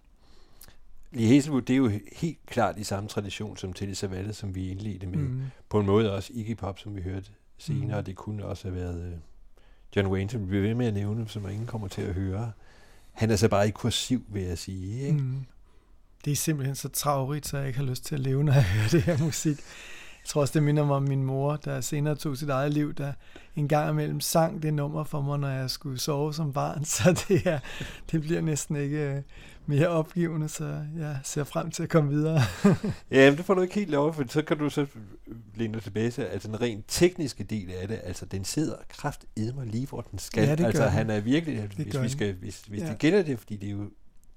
Lee Hazelwood, det er jo helt klart i samme tradition som Teddy Savalle, som vi indledte med. Mhm. På en måde også Iggy Pop, som vi hørte senere. Mhm. Det kunne også have været øh, John Wayne, som vi bliver ved med at nævne, som ingen kommer til at høre. Han er så bare i kursiv, vil jeg sige. Ikke? Mm. Det er simpelthen så travrigt, så jeg ikke har lyst til at leve, når jeg hører det her musik. Jeg tror også, det minder mig om min mor, der senere tog sit eget liv, der en gang imellem sang det nummer for mig, når jeg skulle sove som barn. Så det, er, det bliver næsten ikke øh, mere opgivende, så jeg ser frem til at komme videre. Ja, men det får du ikke helt lov, for så kan du så læne dig tilbage til, altså den rent tekniske del af det, altså den sidder kraft mig lige, hvor den skal. Ja, det gør altså den. han er virkelig, Det hvis vi skal, hvis, hvis Ja. det gælder det, fordi det er jo,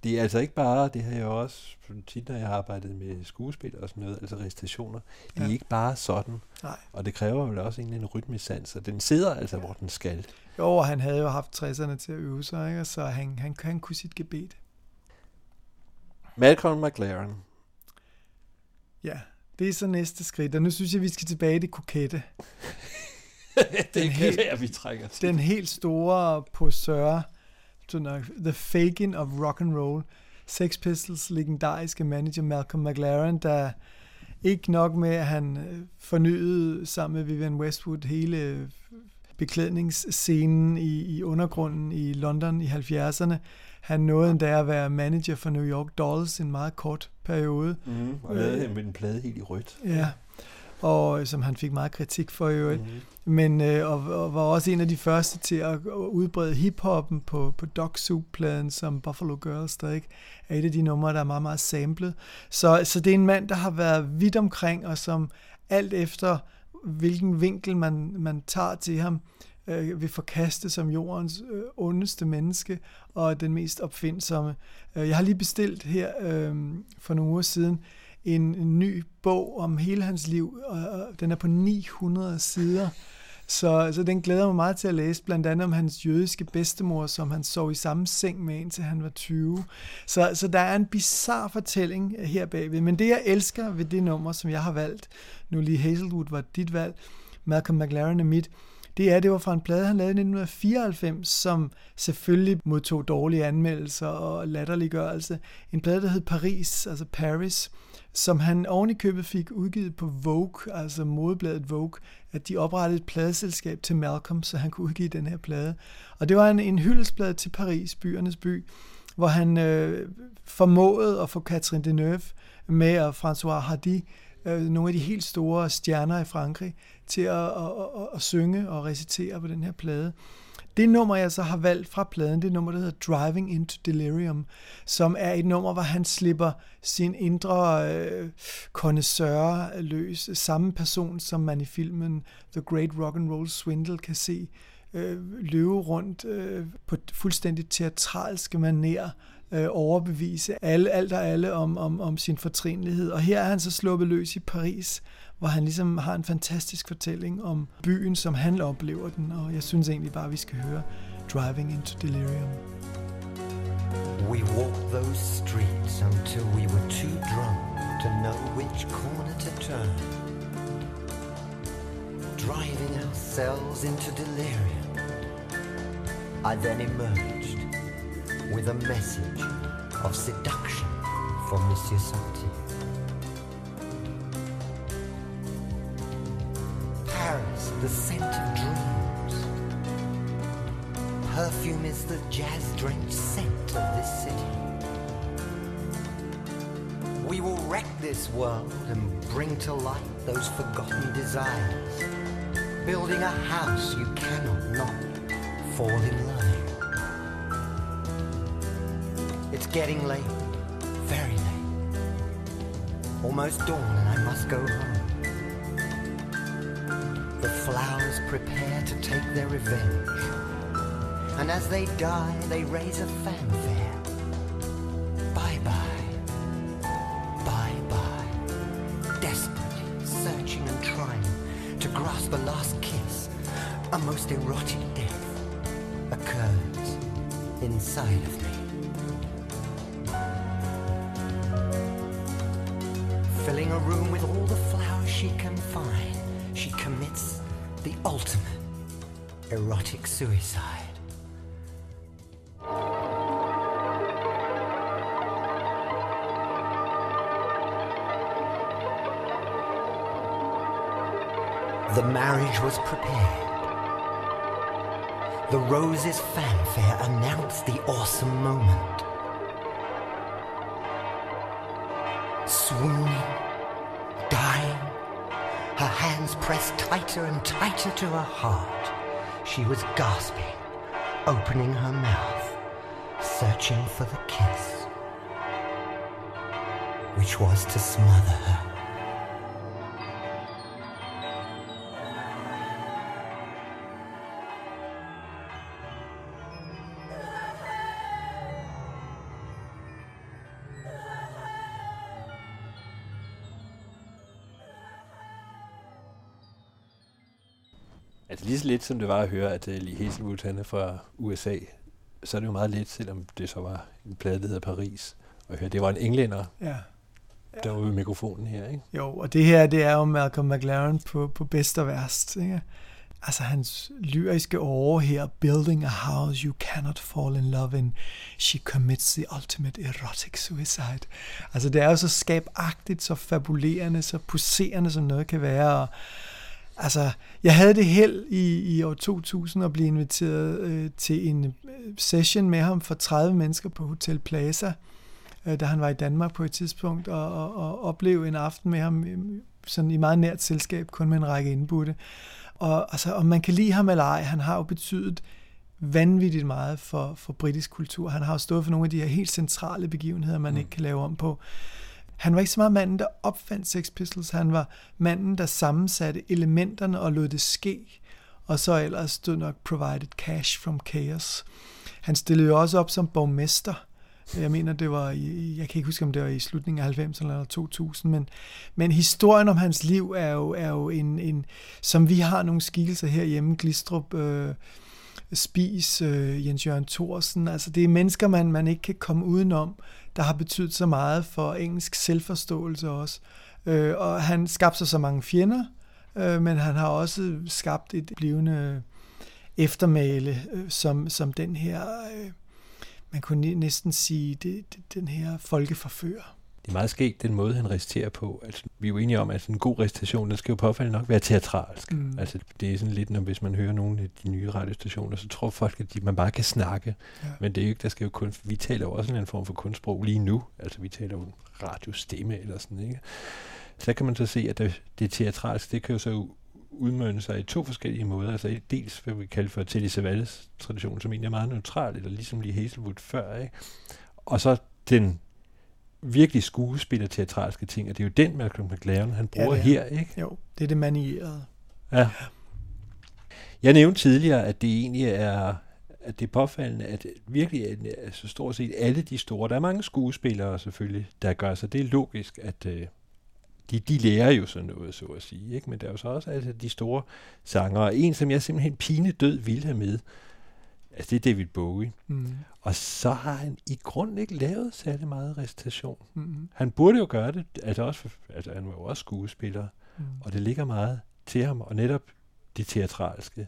det er altså ikke bare, det har jeg også tit, når jeg har arbejdet med skuespil og sådan noget, altså recitationer, det er Ja. ikke bare sådan. Nej. Og det kræver vel også en eller anden rytmesans, og den sidder altså, hvor den skal. Jo, og han havde jo haft 60'erne til at øve sig, ikke? Så han, han, han kunne sit gebet. Malcolm McLaren. Ja, det er så næste skridt, og nu synes jeg, vi skal tilbage i det kokette. det kan være, vi trænger til. Den helt store posør, The Fagin of Rock and Roll. Sex Pistols legendariske manager Malcolm McLaren, der ikke nok med, at han øh, fornyede sammen med Vivian Westwood hele øh, beklædningsscenen i, i undergrunden i London i 70'erne. Han nåede endda at være manager for New York Dolls en meget kort periode. Mm, og lavede han med en plade helt i rødt. Ja, og som han fik meget kritik for i øvrigt. Mm-hmm. Men øh, og, og var også en af de første til at udbrede hiphoppen på, på Dog Soup-pladen, som Buffalo Girls, ikke er et af de numre, der er meget, meget samlet. Så, så det er en mand, der har været vidt omkring, og som alt efter hvilken vinkel man, man tager til ham, øh, vil forkaste som jordens øh, ondeste menneske og den mest opfindsomme. Øh, jeg har lige bestilt her øh, for nogle uger siden en, en ny bog om hele hans liv, og, og den er på 900 sider. Så, så den glæder mig meget til at læse, blandt andet om hans jødiske bedstemor, som han sov i samme seng med, indtil han var 20. Så, så der er en bizarre fortælling her bagved. Men det, jeg elsker ved det nummer, som jeg har valgt, nu lige Hazelwood var dit valg, Malcolm McLaren er mit, det er, det var fra en plade, han lavede i 1994, som selvfølgelig modtog dårlige anmeldelser og latterliggørelse. En plade, der hed Paris, altså Paris, som han oven i købet fik udgivet på Vogue, altså modebladet Vogue, at de oprettede et pladeselskab til Malcolm, så han kunne udgive den her plade. Og det var en, en hyldesblad til Paris, byernes by, hvor han øh, formåede at få Catherine Deneuve med og François Hardy, øh, nogle af de helt store stjerner i Frankrig, til at, at, at, at synge og recitere på den her plade. Det nummer, jeg så har valgt fra pladen, det nummer, der hedder Driving into Delirium, som er et nummer, hvor han slipper sin indre øh, connoisseur løs. Samme person, som man i filmen The Great Rock and Roll Swindle kan se øh, løbe rundt øh, på fuldstændig teatralske manér øh, overbevise alle, alt og alle om, om, om sin fortrinlighed. Og her er han så sluppet løs i Paris, hvor han ligesom har en fantastisk fortælling om byen, som han oplever den, og jeg synes egentlig bare, at vi skal høre Driving into Delirium. We walked those streets until we were too drunk to know which corner to turn. Driving ourselves into delirium. I then emerged with a message of seduction for Monsieur Santi. Paris, the scent of dreams. Perfume is the jazz-drenched scent of this city. We will wreck this world and bring to light those forgotten desires. Building a house you cannot not fall in love. It's getting late, very late. Almost dawn and I must go home. The flowers prepare to take their revenge. And as they die, they raise a fanfare. Bye bye. Bye bye. Desperate, searching and trying to grasp a last kiss, a most erotic death occurs inside of me. Filling a room with all the flowers she can find, she commits the ultimate erotic suicide. The marriage was prepared. The roses' fanfare announced the awesome moment. Tighter and tighter to her heart. She was gasping, opening her mouth, searching for the kiss, which was to smother her. Som det var at høre, at uh, Lee Hazelwood han er fra USA, så er det jo meget let, selvom det så var en plade, der hedder Paris. Og høre, det var en englænder, Ja. der var ved mikrofonen her, ikke? Jo, og det her, det er jo Malcolm McLaren på, på bedst og værst. Ikke? Altså hans lyriske åre her, Building a house you cannot fall in love in, she commits the ultimate erotic suicide. Altså det er jo så skabagtigt, så fabulerende, så poserende, som noget kan være. Og, altså, jeg havde det held i, i år 2000 at blive inviteret øh, til en øh, session med ham for 30 mennesker på Hotel Plaza, øh, da han var i Danmark på et tidspunkt, og, og, og opleve en aften med ham øh, sådan i meget nært selskab, kun med en række indbudte. Og altså, om man kan lide ham eller ej, han har jo betydet vanvittigt meget for, for britisk kultur. Han har jo stået for nogle af de her helt centrale begivenheder, man mm. ikke kan lave om på. Han var ikke så meget manden, der opfandt Sex Pistols. Han var manden, der sammensatte elementerne og lod det ske. Og så ellers stod nok provided cash from chaos. Han stillede jo også op som borgmester. Jeg mener, det var i, jeg kan ikke huske, om det var i slutningen af 90'erne eller 2000, men, men historien om hans liv er jo, er jo en, en, som vi har nogle skikkelser herhjemme, Glistrup, øh, Spis, øh, Jens Jørgen Thorsen, altså det er mennesker, man, man ikke kan komme udenom, der har betydet så meget for engelsk selvforståelse også. Øh, og han skabte sig så mange fjender, øh, men han har også skabt et blivende eftermale, øh, som, som den her, øh, man kunne næsten sige, det, det, den her folkeforfører. Det er meget skægt, den måde, han reciterer på. Altså, vi er jo enige om, at en god recitation, den skal jo påfaldende nok være teatralsk. Mm. Altså, det er sådan lidt, når hvis man hører nogle af de nye radiostationer, så tror folk, at de, man bare kan snakke. Ja. Men det er jo ikke, der skal jo kun, vi taler jo også en form for kunstsprog lige nu. Altså, vi taler jo radiostemme eller sådan, ikke? Så kan man så se, at det, det teatralske, det kan jo så udmønte sig i to forskellige måder. Altså dels, hvad vi kalder for Teddy Savalas tradition, som egentlig er meget neutral, eller ligesom lige Hazelwood før, ikke? Og så den virkelig skuespiller teatralske ting, og det er jo den Malcolm McLaren, han bruger ja, her, ikke? Jo, det er det manierede. Ja. Jeg nævnte tidligere, at det egentlig er at det er påfaldende, at virkelig altså stort set alle de store, der er mange skuespillere selvfølgelig, der gør sig. Det er logisk, at øh, de, de lærer jo sådan noget, så at sige. Ikke? Men der er jo så også altså, de store sanger. Og en, som jeg simpelthen pine død vil have med, altså det er David Bowie. Mm. Og så har han i grunden ikke lavet særlig meget recitation. Mm. Han burde jo gøre det, altså, også altså han var jo også skuespiller, mm. og det ligger meget til ham, og netop det teatralske.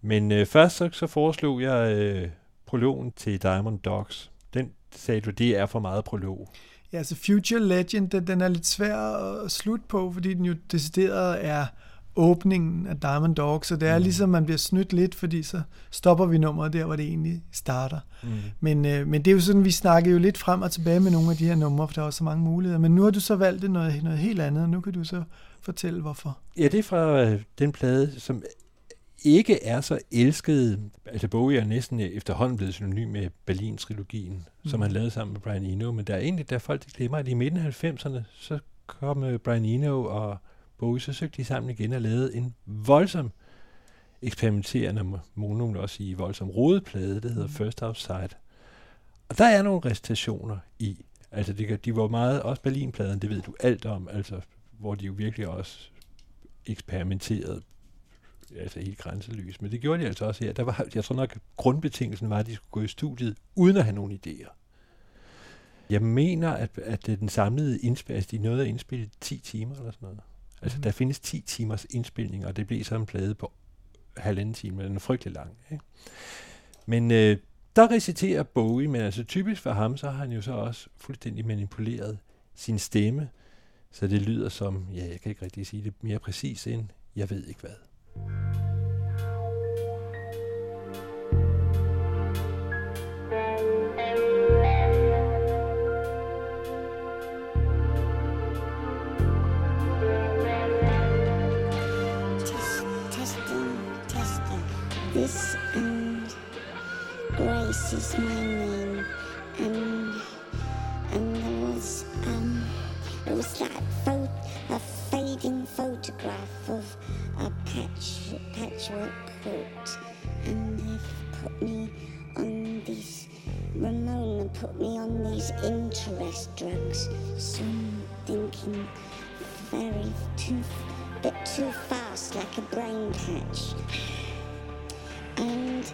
Men øh, først så, så foreslog jeg øh, prologen til Diamond Dogs. Den sagde du, det er for meget prolog. Ja, altså Future Legend, den, den er lidt svær at slutte på, fordi den jo decideret er åbningen af Diamond Dog, så det er mm. ligesom, man bliver snydt lidt, fordi så stopper vi nummeret der, hvor det egentlig starter. Mm. Men, øh, men det er jo sådan, vi snakker jo lidt frem og tilbage med nogle af de her numre, for der er også så mange muligheder. Men nu har du så valgt noget, noget helt andet, og nu kan du så fortælle, hvorfor. Ja, det er fra øh, den plade, som ikke er så elsket. Altså Bowie er næsten efterhånden blevet synonym med Berlin-trilogien, mm. som han lavede sammen med Brian Eno, men der er egentlig, der folk de glemmer, at i midten af 90'erne, så kom uh, Brian Eno og Bowie, så søgte de sammen igen og lavede en voldsom eksperimenterende, må nogen også sige, voldsom rodeplade, det hedder mm. First Outside. Og der er nogle recitationer i. Altså, det, de var meget, også Berlin-pladen, det ved du alt om, altså, hvor de jo virkelig også eksperimenterede altså helt grænseløs. Men det gjorde de altså også her. Der var, jeg tror nok, grundbetingelsen var, at de skulle gå i studiet, uden at have nogen idéer. Jeg mener, at, at den samlede indspil, altså de nåede at indspille 10 timer eller sådan noget. Altså, mm. der findes 10 timers indspilning, og det blev så en plade på halvanden time, den er frygtelig lang. Ikke? Men øh, der reciterer Bowie, men altså typisk for ham, så har han jo så også fuldstændig manipuleret sin stemme, så det lyder som, ja, jeg kan ikke rigtig sige det mere præcis end, jeg ved ikke hvad. Is my name, and and there was um there was photo, a fading photograph of a patch patchwork quilt, and they've put me on these. Ramona put me on these interest drugs, so I'm thinking very too bit too fast, like a brain patch. And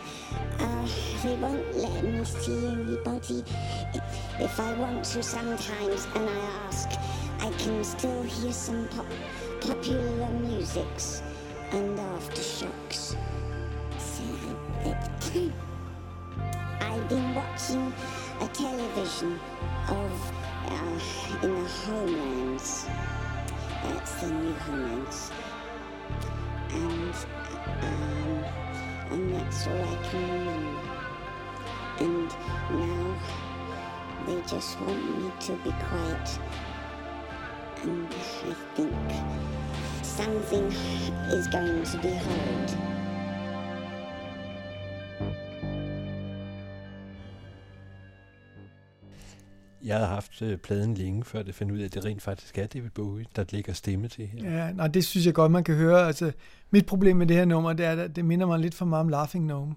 uh, they won't let me see anybody. If I want to sometimes, and I ask, I can still hear some pop popular musics and aftershocks. I've been watching a television of uh, in the homelands. That's the new homelands. And um, and that's all I can remember. And now they just want me to be quiet. and I think something is going to be heard. Jeg havde haft øh, pladen længe, før det fandt ud af, at det rent faktisk er David Bowie, der lægger stemme til her. Ja, nej, det synes jeg godt, man kan høre. Altså, mit problem med det her nummer, det er, at det minder mig lidt for meget om Laughing Gnome.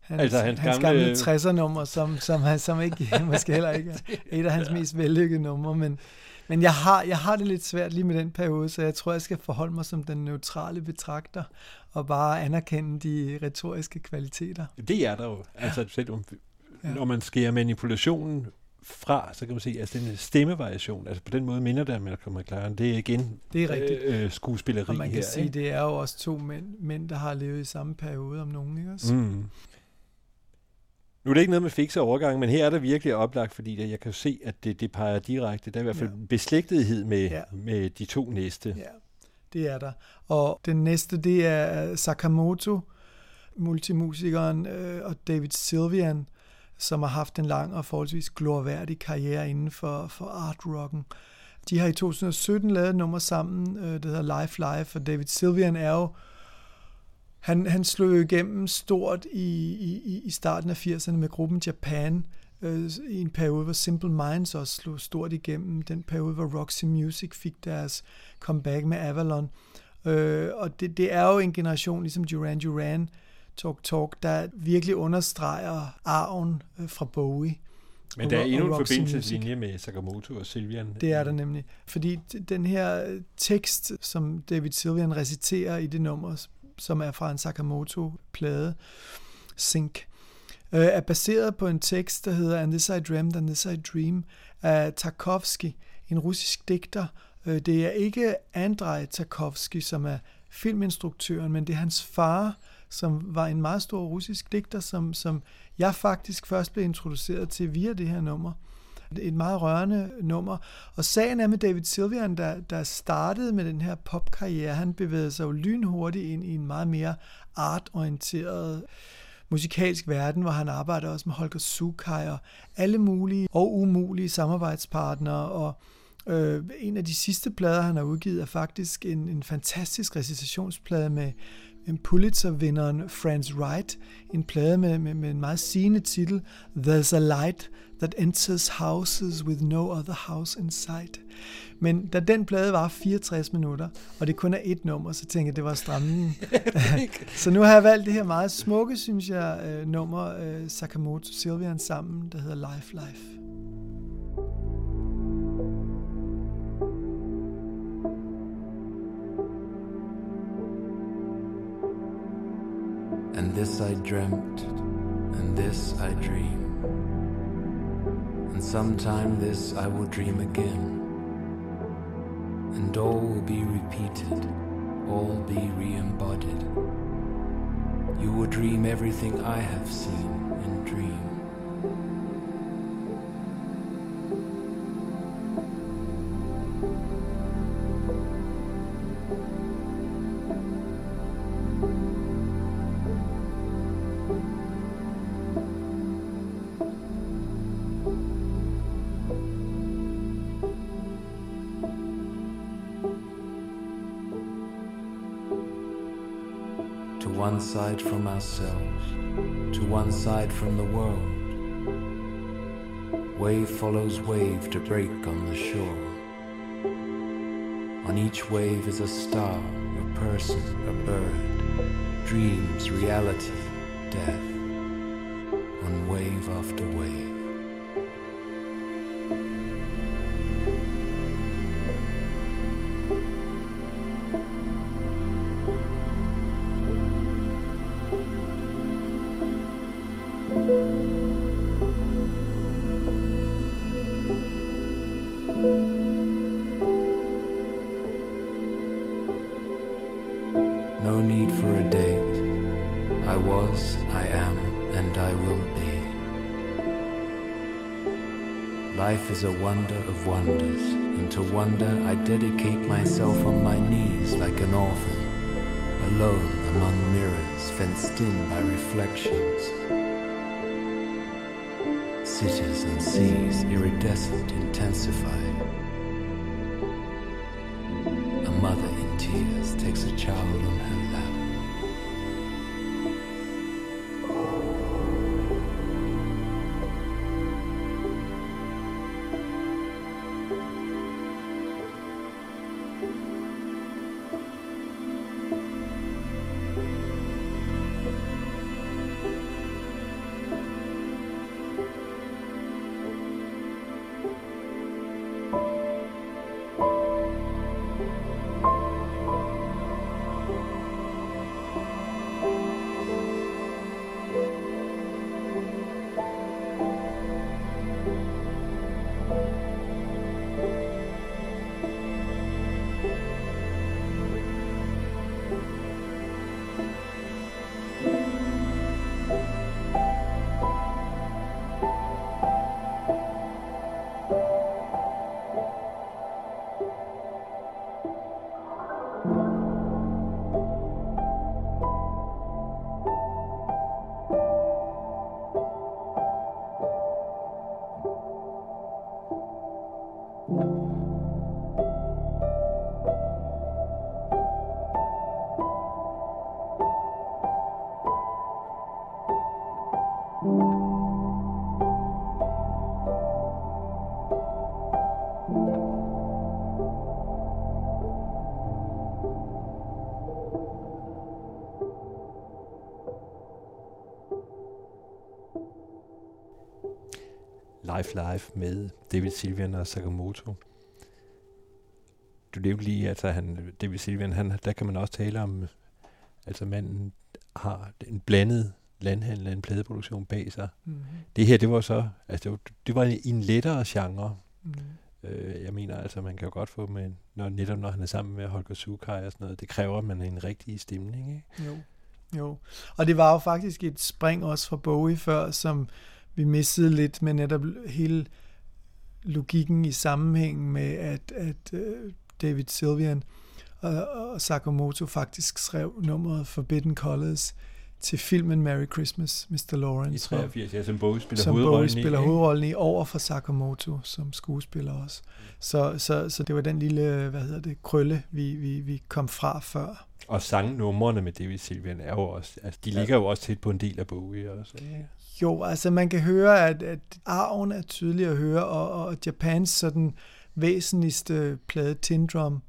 Hans, Altså, hans hans gamle- gamle 60'er-nummer, som, som, han- som ikke, måske heller ikke er et af hans mest vellykkede numre, men, men jeg, har, jeg har det lidt svært lige med den periode, så jeg tror, jeg skal forholde mig som den neutrale betragter, og bare anerkende de retoriske kvaliteter. Det er der jo. Altså, selvom, Ja. når man skærer manipulationen fra, så kan man se, at altså, den stemmevariation, altså på den måde minder det om Malcolm McLaren. Det er igen Det er rigtigt. Øh, øh, skuespilleri Og man kan her. sige, ikke? det er jo også to mænd, mænd, der har levet i samme periode om nogen, ikke også? Mm. Nu er det ikke noget med fikse overgang, men her er der virkelig oplagt, fordi det- jeg kan se, at det, det peger direkte. Der er i hvert fald Ja. beslægtethed med, Ja. med de to næste. Ja, det er der. Og den næste, det er Sakamoto, multimusikeren, øh, og David Sylvian, som har haft en lang og forholdsvis glorværdig karriere inden for, for art-rocken. De har i 2017 lavet et nummer sammen, øh, hedder Life Life, og David Sylvian er jo han, han slog jo igennem stort i, i, i starten af 80'erne med gruppen Japan, øh, i en periode, hvor Simple Minds også slog stort igennem. Den periode, hvor Roxy Music fik deres comeback med Avalon. Øh, og det, det er jo en generation, ligesom Duran Duran, Talk Talk, der virkelig understreger arven øh, fra Bowie. Men der er endnu en forbindelseslinje med Sakamoto og Silvian. det er der nemlig. Fordi den her øh, tekst, som David Sylvian reciterer i det nummer, som er fra en Sakamoto-plade, Sync, øh, er baseret på en tekst, der hedder And This I Dreamed, And This I Dream, af Tarkovsky, en russisk digter. Det er ikke Andrei Tarkovsky, som er filminstruktøren, men det er hans far, som var en meget stor russisk digter, som, som jeg faktisk først blev introduceret til via det her nummer. Et meget rørende nummer. Og sagen er med David Sylvian, der, der startede med den her popkarriere, han bevægede sig jo lynhurtigt ind i en meget mere artorienteret musikalsk verden, hvor han arbejder også med Holger Sukai og alle mulige og umulige samarbejdspartnere. Og øh, en af de sidste plader, han har udgivet, er faktisk en, en fantastisk recitationsplade med Pulitzer-vinderen Franz Wright, en plade med, med, med en meget sigende titel, There's a light that enters houses with no other house in sight. Men da den plade var 64 minutter, og det kun er et nummer, så tænkte jeg, det var strammen. så nu har jeg valgt det her meget smukke, synes jeg, øh, nummer øh, Sakamoto Sylvian sammen, der hedder Life Life. This I dreamt, and this I dream. And sometime this I will dream again. And all will be repeated, all be re embodied. You will dream everything I have seen side from ourselves, to one side from the world. Wave follows wave to break on the shore. On each wave is a star, a person, a bird, dreams, reality, death, wonder I dedicate myself on my knees like an orphan, alone among mirrors fenced in by reflections. Cities and seas iridescent intensified. Life Life med David Silvian og Sakamoto. Du nævnte lige, at han, David Silvian, han, der kan man også tale om, altså manden har en blandet landhandel, en pladeproduktion bag sig. Mhm. Det her, det var så, altså det var, det var en lettere genre. Mhm. Øh, jeg mener altså, man kan jo godt få med, når, netop når han er sammen med Holger Sukai og sådan noget, det kræver, at man er en rigtig stemning, ikke? Jo, jo. Og det var jo faktisk et spring også fra Bowie før, som vi missede lidt med netop hele logikken i sammenhængen med, at, at uh, David Sylvian og, og Sakamoto faktisk skrev nummeret Forbidden Colors til filmen Merry Christmas, Mr. Lawrence. I 83, ja, som Bowie spiller som hovedrollen Bowie i, spiller ikke? hovedrollen i, over for Sakamoto som skuespiller også. Så, så, så det var den lille, hvad hedder det, krølle, vi, vi, vi kom fra før. Og sangnumrene med David Sylvian er jo også, altså de Ja. ligger jo også tæt på en del af Bowie også. Ikke? Jo, altså man kan høre, at, at arven er tydelig at høre, og, og Japans sådan væsentligste plade, Tindrum,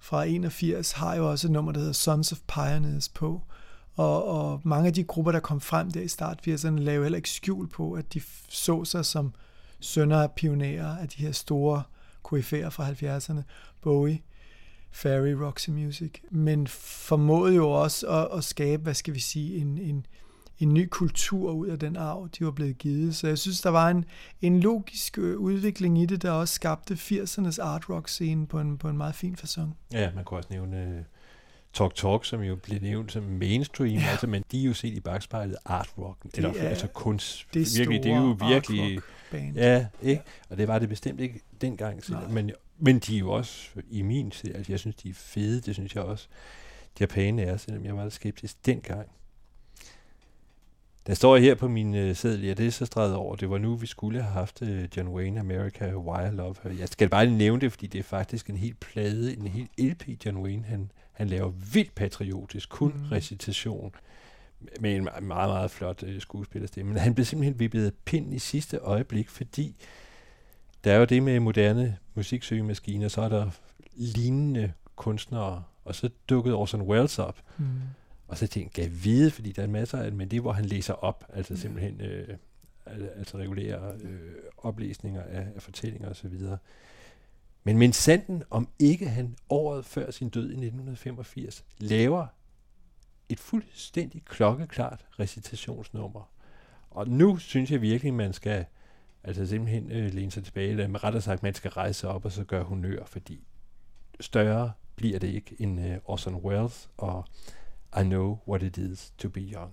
fra 81, har jo også et nummer, der hedder Sons of Pioneers på. Og, og mange af de grupper, der kom frem der i start 80'erne, lavede heller ikke skjul på, at de så sig som sønner af pionerer af de her store koryfærer fra 70'erne. Bowie, Ferry, Roxy Music. Men formåede jo også at, at skabe, hvad skal vi sige, en, en, en ny kultur ud af den arv, de var blevet givet. Så jeg synes, der var en, en logisk øh, udvikling i det, der også skabte 80'ernes art rock scene på en, på en meget fin façon. Ja, man kunne også nævne uh, Talk Talk, som jo blev nævnt som mainstream, ja. altså, men de er jo set i bagspejlet art rock, Det eller er altså kunst. det virkelig, det er jo virkelig, band. ja, ikke? Og det var det bestemt ikke dengang, så- Nej. men, men de er jo også i min tid, altså jeg synes, de er fede, det synes jeg også, Japan er, selvom jeg var lidt skeptisk dengang. Der står her på min øh, seddel, ja, det er så streget over, det var nu, vi skulle have haft øh, John Wayne, America, Why I Love Her. Jeg skal bare lige nævne det, fordi det er faktisk en helt plade, en helt LP, John Wayne, han, han laver vildt patriotisk, kun mm. recitation, med en meget, meget, meget flot øh, skuespillerstemme. Men han blev simpelthen vippet af pinden i sidste øjeblik, fordi der er jo det med moderne musiksøgemaskiner, så er der lignende kunstnere, og så dukkede Orson Welles op. Mm. Og så tænkte jeg, vide, fordi der er masser af men det hvor han læser op, altså simpelthen øh, al- altså regulære øh, oplæsninger af, af fortællinger osv. Men men sanden, om ikke han året før sin død i 1985 laver et fuldstændig klokkeklart recitationsnummer. Og nu synes jeg virkelig, man skal altså simpelthen øh, læne sig tilbage, eller med rettere sagt, man skal rejse sig op og så gøre honør, fordi større bliver det ikke end øh, Orson Welles og I know what it is to be young.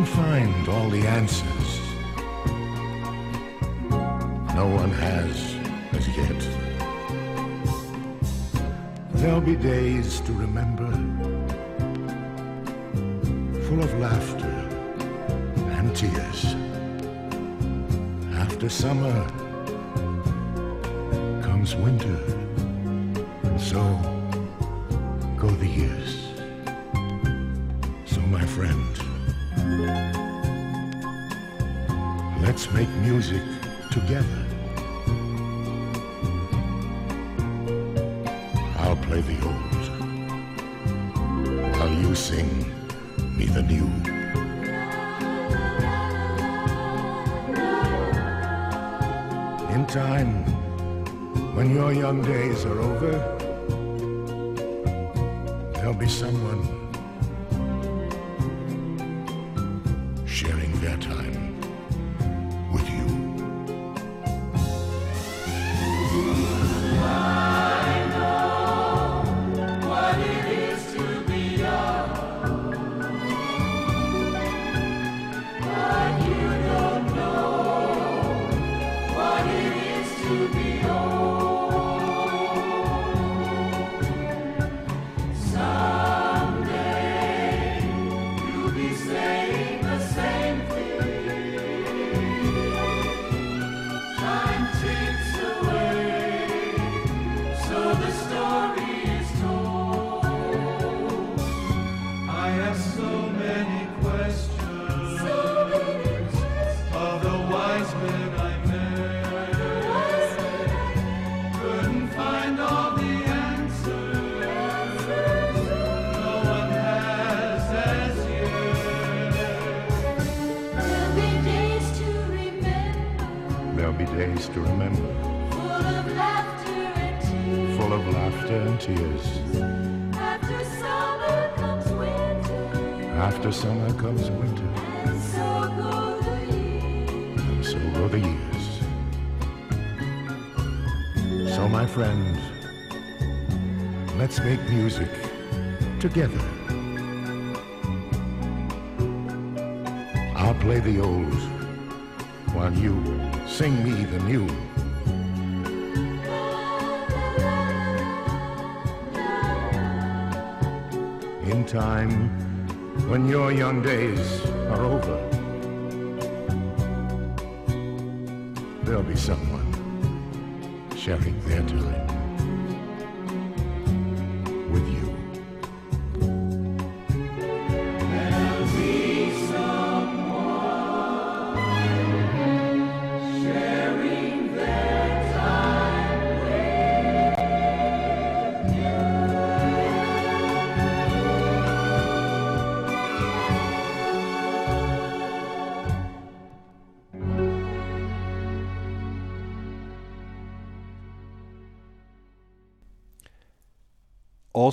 Couldn't find all the answers. No one has as yet. There'll be days to remember, full of laughter and tears. After summer, comes winter, and so go the years. Make music together. I'll play the old, while you sing me the new. In time, when your young days are over, there'll be someone After summer comes winter, and so go the years. and so go the years. So, my friend, let's make music together. I'll play the old while you sing me the new. In time, when your young days are over, there'll be someone sharing their time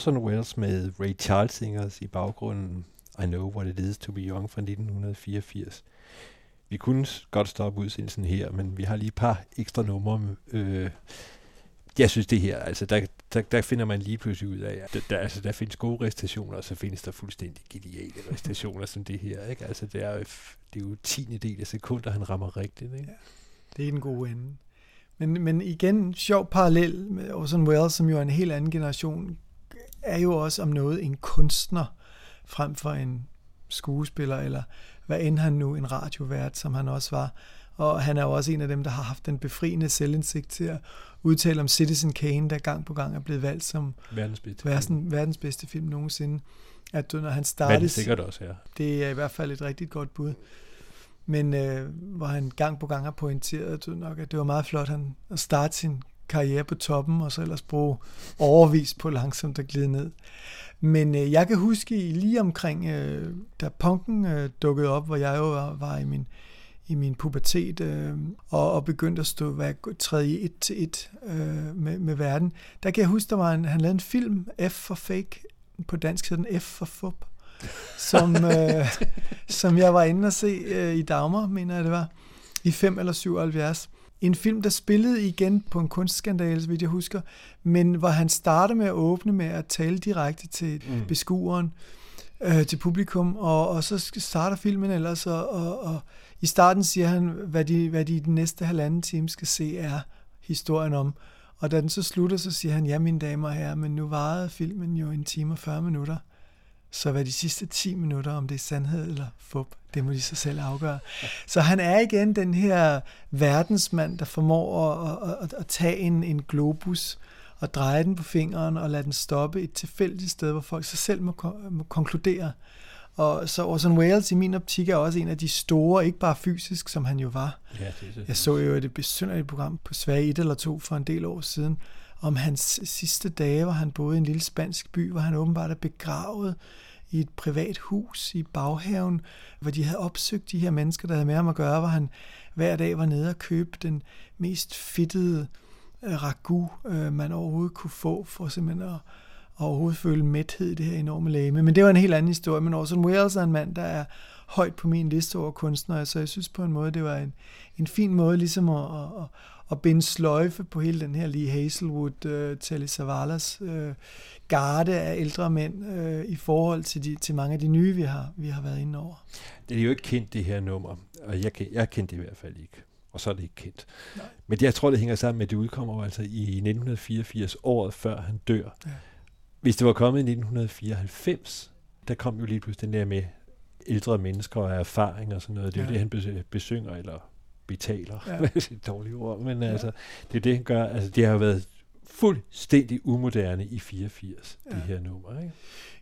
Orson Welles med Ray Charles Singers i baggrunden. I Know What It Is To Be Young fra 1984. Vi kunne godt stoppe udsendelsen her, men vi har lige et par ekstra numre. Øh, jeg synes det her, altså der, der, der finder man lige pludselig ud af, at der, der, altså, der findes gode restationer, og så findes der fuldstændig geniale restationer som det her. Ikke? Altså det er, det er jo tiende del af sekunder, han rammer rigtigt. Ikke? Det er en god ende. Men, men igen, sjov parallel med Orson Welles, som jo er en helt anden generation, er jo også om noget en kunstner, frem for en skuespiller, eller hvad end han nu, en radiovært, som han også var. Og han er jo også en af dem, der har haft den befriende selvindsigt til at udtale om Citizen Kane, der gang på gang er blevet valgt som verdens bedste, verden, verdens bedste film nogensinde. At når han startede... Men sikkert også, ja. Det er i hvert fald et rigtig godt bud. Men øh, hvor han gang på gang har pointeret nok, at det var meget flot han, at starte sin karriere på toppen, og så ellers bruge overvis på langsomt at glide ned. Men øh, jeg kan huske lige omkring, øh, da punken øh, dukkede op, hvor jeg jo var, var i min i min pubertet øh, og, og begyndte at stå hvad, træde et til et øh, med, med verden. Der kan jeg huske, der var en, han lavede en film, F for Fake, på dansk hedder den F for Fup, som, øh, som jeg var inde og se øh, i Dagmar, mener jeg det var, i 5 eller 77. En film, der spillede igen på en kunstskandale, så vidt jeg husker, men hvor han startede med at åbne med at tale direkte til mm. beskueren, øh, til publikum, og, og så starter filmen ellers, og, og, og i starten siger han, hvad de, hvad de i den næste halvanden time skal se, er historien om. Og da den så slutter, så siger han, ja mine damer og herrer, men nu varede filmen jo en time og 40 minutter. Så hvad de sidste 10 minutter, om det er sandhed eller fup, det må de sig selv afgøre. Så han er igen den her verdensmand, der formår at, at, at, tage en, en globus og dreje den på fingeren og lade den stoppe et tilfældigt sted, hvor folk sig selv må, må konkludere. Og så Orson Welles i min optik er også en af de store, ikke bare fysisk, som han jo var. Ja, det er Jeg så jo et besynderligt program på Sverige 1 eller 2 for en del år siden, om hans sidste dage, hvor han boede i en lille spansk by, hvor han åbenbart er begravet i et privat hus i baghaven, hvor de havde opsøgt de her mennesker, der havde med ham at gøre, hvor han hver dag var nede og købe den mest fittede øh, ragu, øh, man overhovedet kunne få, for simpelthen at, overhovedet føle mæthed i det her enorme lame. Men det var en helt anden historie. Men Orson Welles er en mand, der er højt på min liste over kunstnere, så jeg synes på en måde, det var en, en fin måde ligesom at, at, at binde sløjfe på hele den her lige Hazelwood, uh, Telly Savalas uh, garde af ældre mænd uh, i forhold til, de, til mange af de nye, vi har, vi har været inde over. Det er jo ikke kendt, det her nummer, og jeg, jeg kendte det i hvert fald ikke og så er det ikke kendt. Nej. Men jeg tror, det hænger sammen med, at det udkommer altså i 1984, året før han dør. Ja. Hvis det var kommet i 1994, der kom jo lige pludselig den der med ældre mennesker og erfaring og sådan noget. Det er ja. jo det, han besynger, eller betaler, ja. det er et dårligt ord, men ja. altså, det er det, han gør. Altså, det har jo været fuldstændig umoderne i 84, ja. det her nummer, ikke?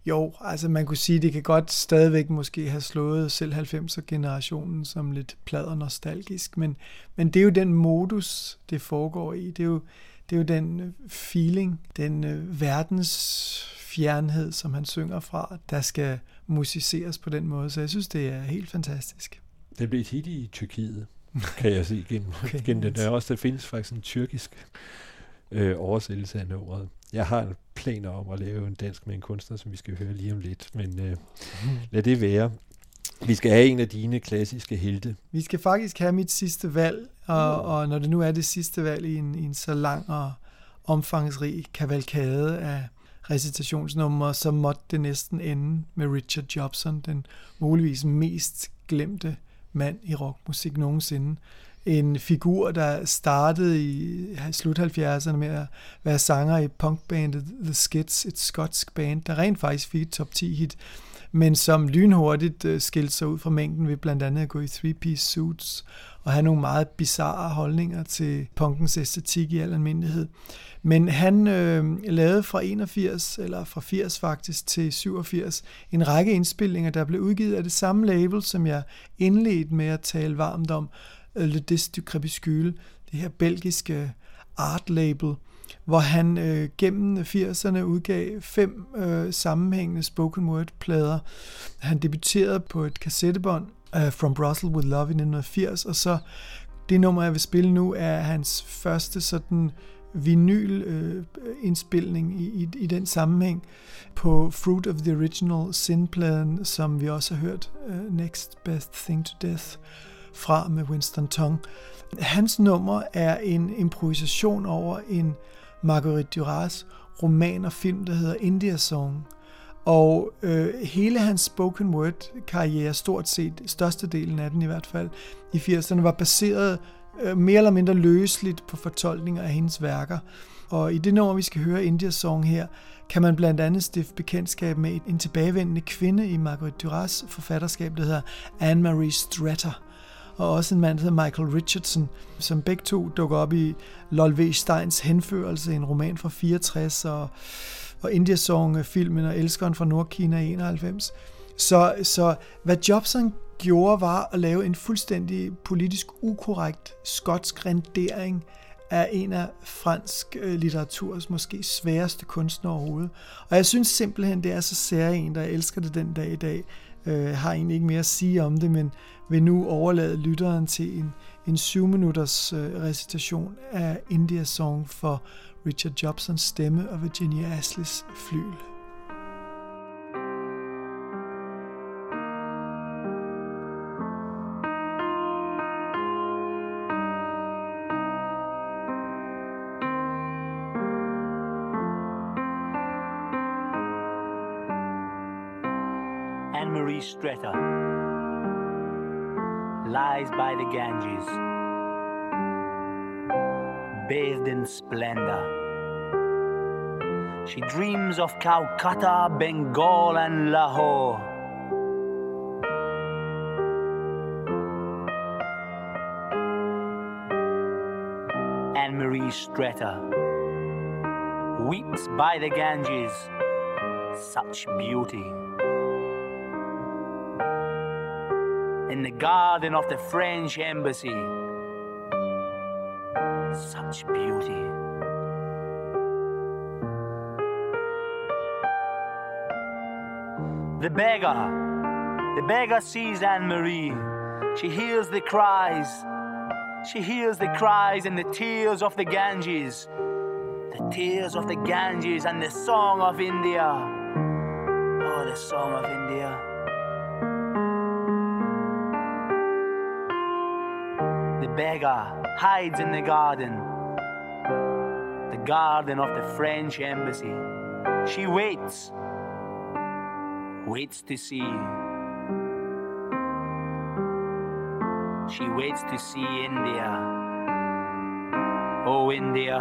Jo, altså man kunne sige, det kan godt stadigvæk måske have slået selv 90'er-generationen som lidt plader nostalgisk, men, men det er jo den modus, det foregår i. Det er jo, det er jo den øh, feeling, den øh, verdens fjernhed, som han synger fra, der skal musiceres på den måde. Så jeg synes, det er helt fantastisk. Det blev et hit i Tyrkiet, kan jeg se gennem, okay, gennem den. Der, også, der findes faktisk en tyrkisk øh, oversættelse af nummeret. Jeg har planer om at lave en dansk med en kunstner, som vi skal høre lige om lidt, men øh, mm. lad det være. Vi skal have en af dine klassiske helte. Vi skal faktisk have mit sidste valg, og, mm. og når det nu er det sidste valg i en, i en så lang og omfangsrig kavalkade af recitationsnumre, så måtte det næsten ende med Richard Jobson, den muligvis mest glemte mand i rockmusik nogensinde. En figur, der startede i slut 70'erne med at være sanger i punkbandet The Skids, et skotsk band, der rent faktisk fik et top 10 hit men som lynhurtigt øh, skilte sig ud fra mængden ved blandt andet at gå i three-piece suits og have nogle meget bizarre holdninger til punkens æstetik i al almindelighed. Men han øh, lavede fra 81, eller fra 80 faktisk, til 87, en række indspilninger, der blev udgivet af det samme label, som jeg indledte med at tale varmt om, øh, Le Disque du Crépuscule, det her belgiske art label, hvor han øh, gennem 80'erne udgav fem øh, sammenhængende spoken word plader. Han debuterede på et kassettebånd uh, From Brussels with Love i 1980, og så det nummer, jeg vil spille nu, er hans første sådan vinyl øh, indspilning i, i, i den sammenhæng på Fruit of the Original Sin-pladen, som vi også har hørt uh, Next Best Thing to Death fra med Winston Tong. Hans nummer er en improvisation over en Marguerite Duras roman og film, der hedder India Song. Og øh, hele hans spoken word karriere, stort set størstedelen af den i hvert fald, i 80'erne, var baseret øh, mere eller mindre løsligt på fortolkninger af hendes værker. Og i det nummer, vi skal høre, India Song her, kan man blandt andet stifte bekendtskab med en tilbagevendende kvinde i Marguerite Duras forfatterskab, der hedder Anne-Marie Stratter og også en mand, der hedder Michael Richardson, som begge to dukker op i Lol Steins Henførelse, en roman fra 64, og, og India Song, filmen og Elskeren fra Nordkina i 91. Så, så hvad Jobson gjorde, var at lave en fuldstændig politisk ukorrekt skotsk rendering af en af fransk øh, litteraturs måske sværeste kunstnere overhovedet. Og jeg synes simpelthen, det er så særligt, der jeg elsker det den dag i dag. Jeg har egentlig ikke mere at sige om det, men vil nu overlade lytteren til en, en syv minutters øh, recitation af India Song for Richard Jobsons stemme og Virginia Asleys flyl. Anne-Marie Stretter lies by the Ganges, bathed in splendor. She dreams of Calcutta, Bengal, and Lahore. Anne Marie Stretter weeps by the Ganges, such beauty. in the garden of the French embassy. The beggar, the beggar sees Anne Marie. She hears the cries. She hears the cries and the tears of the Ganges. The tears of the Ganges and the song of India. Oh, the song of India. The beggar hides in the garden, the garden of the French embassy. She waits, waits to see. She waits to see India. Oh, India.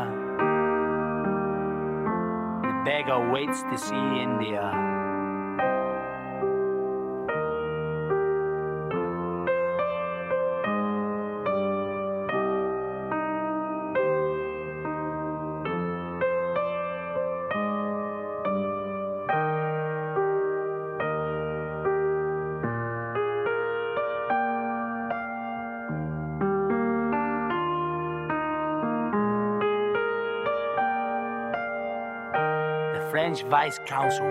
The beggar waits to see India. French vice consul.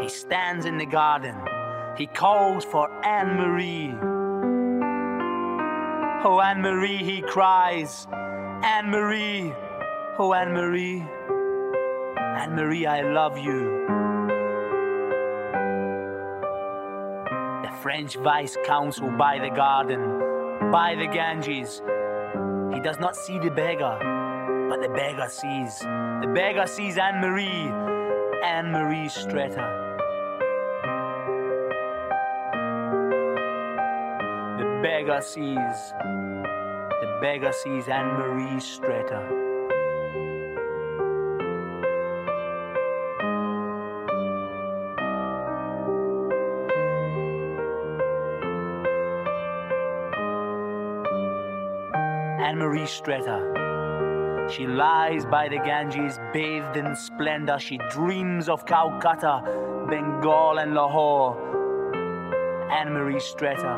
He stands in the garden. He calls for Anne Marie. Oh, Anne Marie, he cries. Anne Marie. Oh, Anne Marie. Anne Marie, I love you. The French vice consul by the garden, by the Ganges. He does not see the beggar, but the beggar sees. The beggar sees Anne Marie, Anne Marie Stretter. The beggar sees, the beggar sees Anne Marie Stretter. Anne Marie Stretter. She lies by the Ganges, bathed in splendor. She dreams of Calcutta, Bengal, and Lahore. Anne Marie Stretter.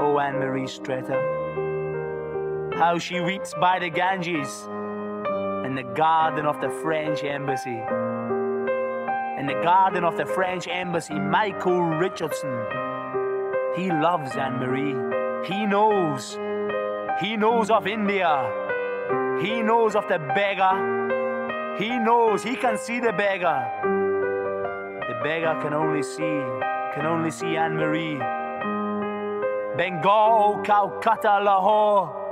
Oh, Anne Marie Stretter. How she weeps by the Ganges in the garden of the French embassy. In the garden of the French embassy, Michael Richardson. He loves Anne Marie. He knows. He knows of India. He knows of the beggar. He knows. He can see the beggar. The beggar can only see, can only see Anne Marie. Bengal, Calcutta, Lahore.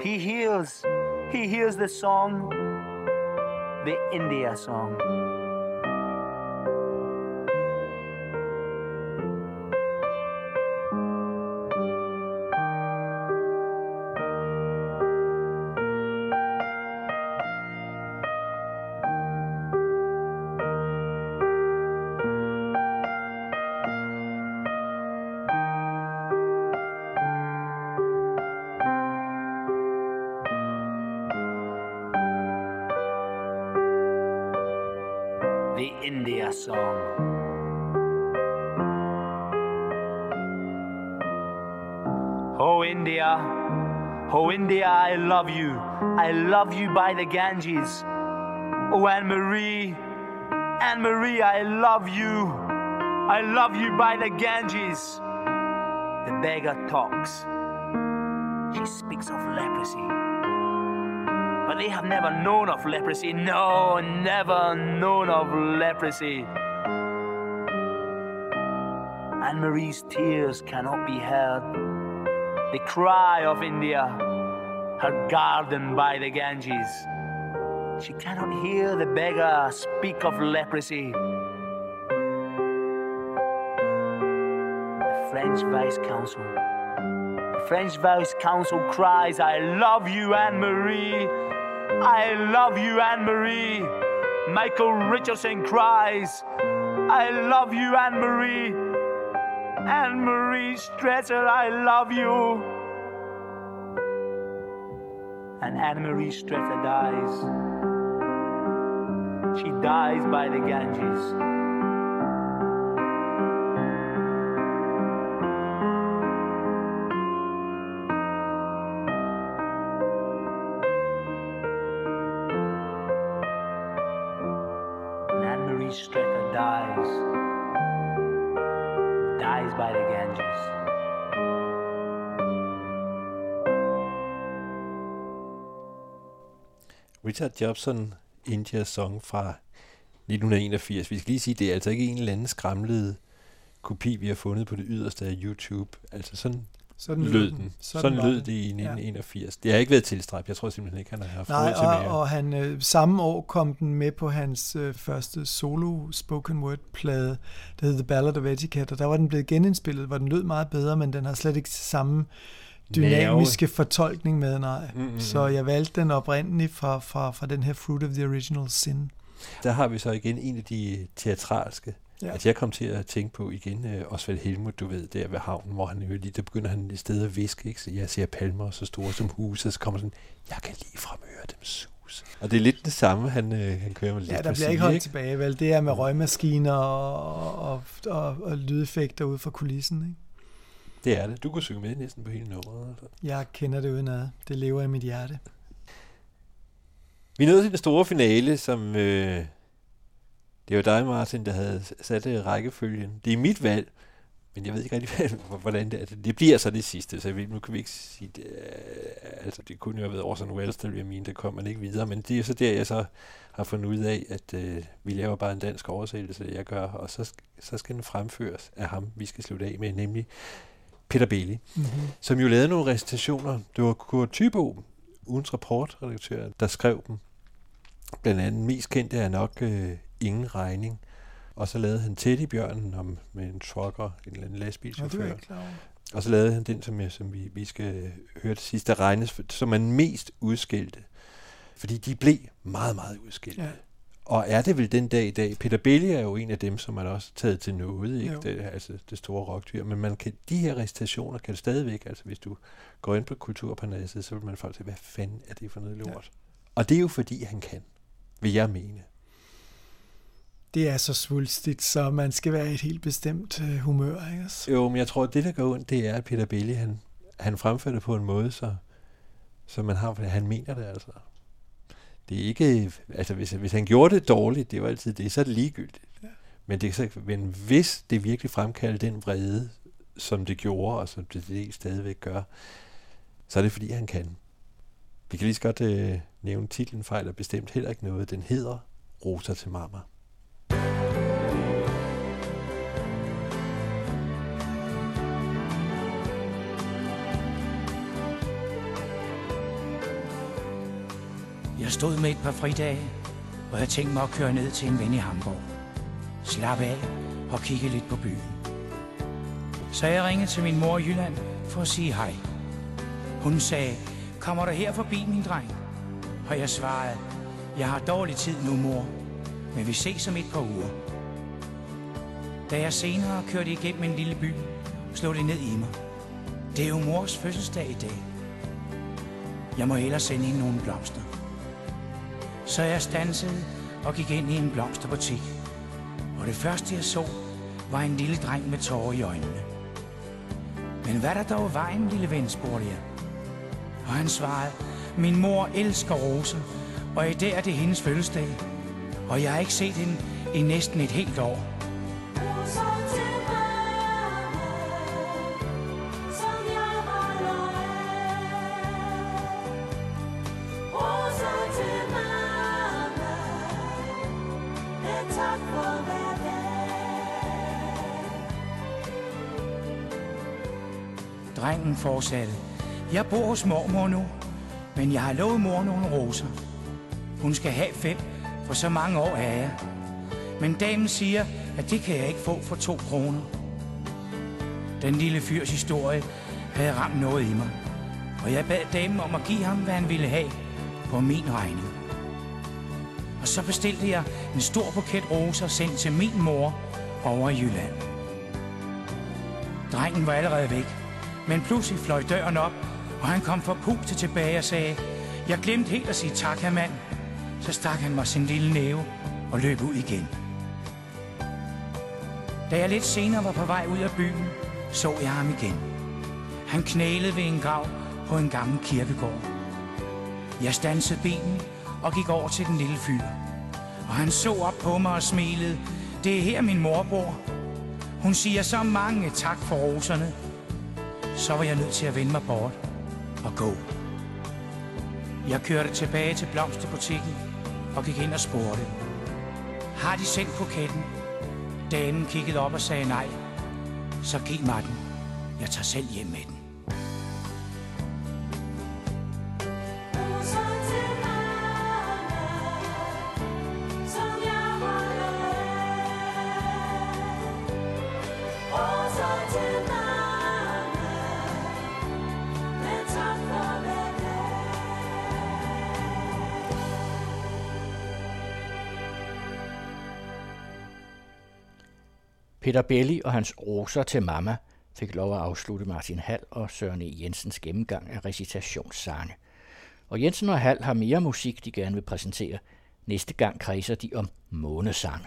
He hears, he hears the song, the India song. Oh, India, I love you. I love you by the Ganges. Oh, Anne Marie, Anne Marie, I love you. I love you by the Ganges. The beggar talks. She speaks of leprosy. But they have never known of leprosy. No, never known of leprosy. Anne Marie's tears cannot be heard. The cry of India, her garden by the Ganges. She cannot hear the beggar speak of leprosy. The French Vice Council. The French Vice Council cries, I love you, Anne Marie. I love you, Anne Marie. Michael Richardson cries, I love you, Anne Marie. Anne Marie Stretcher, I love you. And Anne Marie Stretcher dies. She dies by the Ganges. Richard Jobson, India Song fra 1981. Vi skal lige sige, det er altså ikke en eller anden skramlet kopi, vi har fundet på det yderste af YouTube. Altså sådan, Sådan lød den. Sådan Sådan, lød det. i Ja. 1981. Det har ikke været tilstræbt. Jeg tror simpelthen ikke, han har haft Nej, råd til og, mere. og han, øh, samme år kom den med på hans øh, første solo spoken word plade, der hed The Ballad of Etiquette, og der var den blevet genindspillet, hvor den lød meget bedre, men den har slet ikke samme dynamiske fortolkning med, nej. Mm, mm, mm. Så jeg valgte den oprindeligt fra, fra, fra den her Fruit of the Original Sin. Der har vi så igen en af de teatralske. Ja. At jeg kom til at tænke på igen uh, Osvald Helmut, du ved, der ved havnen, hvor han jo lige, der begynder han i stedet at viske, ikke? Så jeg ser palmer så store som huse, og så kommer sådan, jeg kan lige fremøre dem sus. Og det er lidt det samme, han, øh, han kører med lidt Ja, der bliver ikke holdt tilbage, vel? Det er med røgmaskiner og, og, og, og lydeffekter ude fra kulissen, ikke? Det er det. Du kunne synge med næsten på hele nummeret. Altså. Jeg kender det udenad. Det lever i mit hjerte. Vi nået til den store finale, som... Øh, det var dig, Martin, der havde sat øh, rækkefølgen. Det er mit valg, men jeg ved ikke rigtig, hvordan det er. Det bliver så det sidste, så nu kan vi ikke sige det. Altså, det kunne jo have været Orson Welles, der ville mene, der kom man ikke videre. Men det er så der, jeg så har fundet ud af, at øh, vi laver bare en dansk oversættelse, jeg gør, og så, så skal den fremføres af ham, vi skal slutte af med, nemlig Peter Bailey, Mhm. som jo lavede nogle recitationer. Det var Kurt Thybo, ugens rapportredaktør, der skrev dem. Blandt andet mest kendte er nok øh, Ingen Regning. Og så lavede han Teddybjørnen om, med en trucker, en eller anden det lastbilchauffør. over. Og så lavede han den, som, jeg, som vi, vi skal høre til sidst, der regnes for- som man mest udskilte. Fordi de blev meget, meget udskilte. Ja. Og er det vel den dag i dag? Peter Belli er jo en af dem, som man også taget til noget, ikke? Jo. Det, altså det store rockdyr. Men man kan, de her recitationer kan stadigvæk, altså hvis du går ind på Kulturparnasset, så vil man faktisk se, hvad fanden er det for noget lort? Ja. Og det er jo fordi, han kan, vil jeg mene. Det er så svulstigt, så man skal være i et helt bestemt øh, humør, ikke? Jo, men jeg tror, at det, der går ondt, det er, at Peter Belli, han, han fremfører det på en måde, så, så man har, han mener det altså. Det er ikke, altså hvis, hvis han gjorde det dårligt, det var altid det, så er det ligegyldigt. Ja. Men, det, så, men hvis det virkelig fremkaldte den vrede, som det gjorde, og som det, det stadigvæk gør, så er det fordi, han kan. Vi kan lige så godt øh, nævne titlen fejler bestemt heller ikke noget. Den hedder Rosa til mamma. Jeg stod med et par fridage, og jeg tænkte mig at køre ned til en ven i Hamburg. Slappe af og kigge lidt på byen. Så jeg ringede til min mor i Jylland for at sige hej. Hun sagde, kommer du her forbi, min dreng? Og jeg svarede, jeg har dårlig tid nu, mor, men vi ses om et par uger. Da jeg senere kørte igennem en lille by, slog det ned i mig. Det er jo mors fødselsdag i dag. Jeg må hellere sende hende nogle blomster. Så jeg stansede og gik ind i en blomsterbutik og det første jeg så, var en lille dreng med tårer i øjnene. Men hvad er der dog i vejen, lille ven, spurgte jeg. Og han svarede, min mor elsker roser, og i dag er det hendes fødselsdag. Og jeg har ikke set hende i næsten et helt år. Fortsatte. Jeg bor hos mormor nu, men jeg har lovet mor nogle roser. Hun skal have fem, for så mange år er jeg. Men damen siger, at det kan jeg ikke få for to kroner. Den lille fyrs historie havde ramt noget i mig, og jeg bad damen om at give ham, hvad han ville have på min regning. Og så bestilte jeg en stor buket roser sendt til min mor over i Jylland. Drengen var allerede væk, men pludselig fløj døren op, og han kom forpustet tilbage og sagde, jeg glemte helt at sige tak, her mand. Så stak han mig sin lille næve og løb ud igen. Da jeg lidt senere var på vej ud af byen, så jeg ham igen. Han knælede ved en grav på en gammel kirkegård. Jeg stansede bilen og gik over til den lille fyr. Og han så op på mig og smilede. Det er her min mor bor. Hun siger så mange tak for roserne. Så var jeg nødt til at vende mig bort og gå. Jeg kørte tilbage til blomsterbutikken og gik ind og spurgte. Har de sendt buketten? Damen kiggede op og sagde nej. Så giv mig den. Jeg tager selv hjem med den. Peter Belli og hans roser til mamma fik lov at afslutte Martin Hall og Søren E. Jensens gennemgang af recitationssange. Og Jensen og Hall har mere musik, de gerne vil præsentere. Næste gang kredser de om månesange.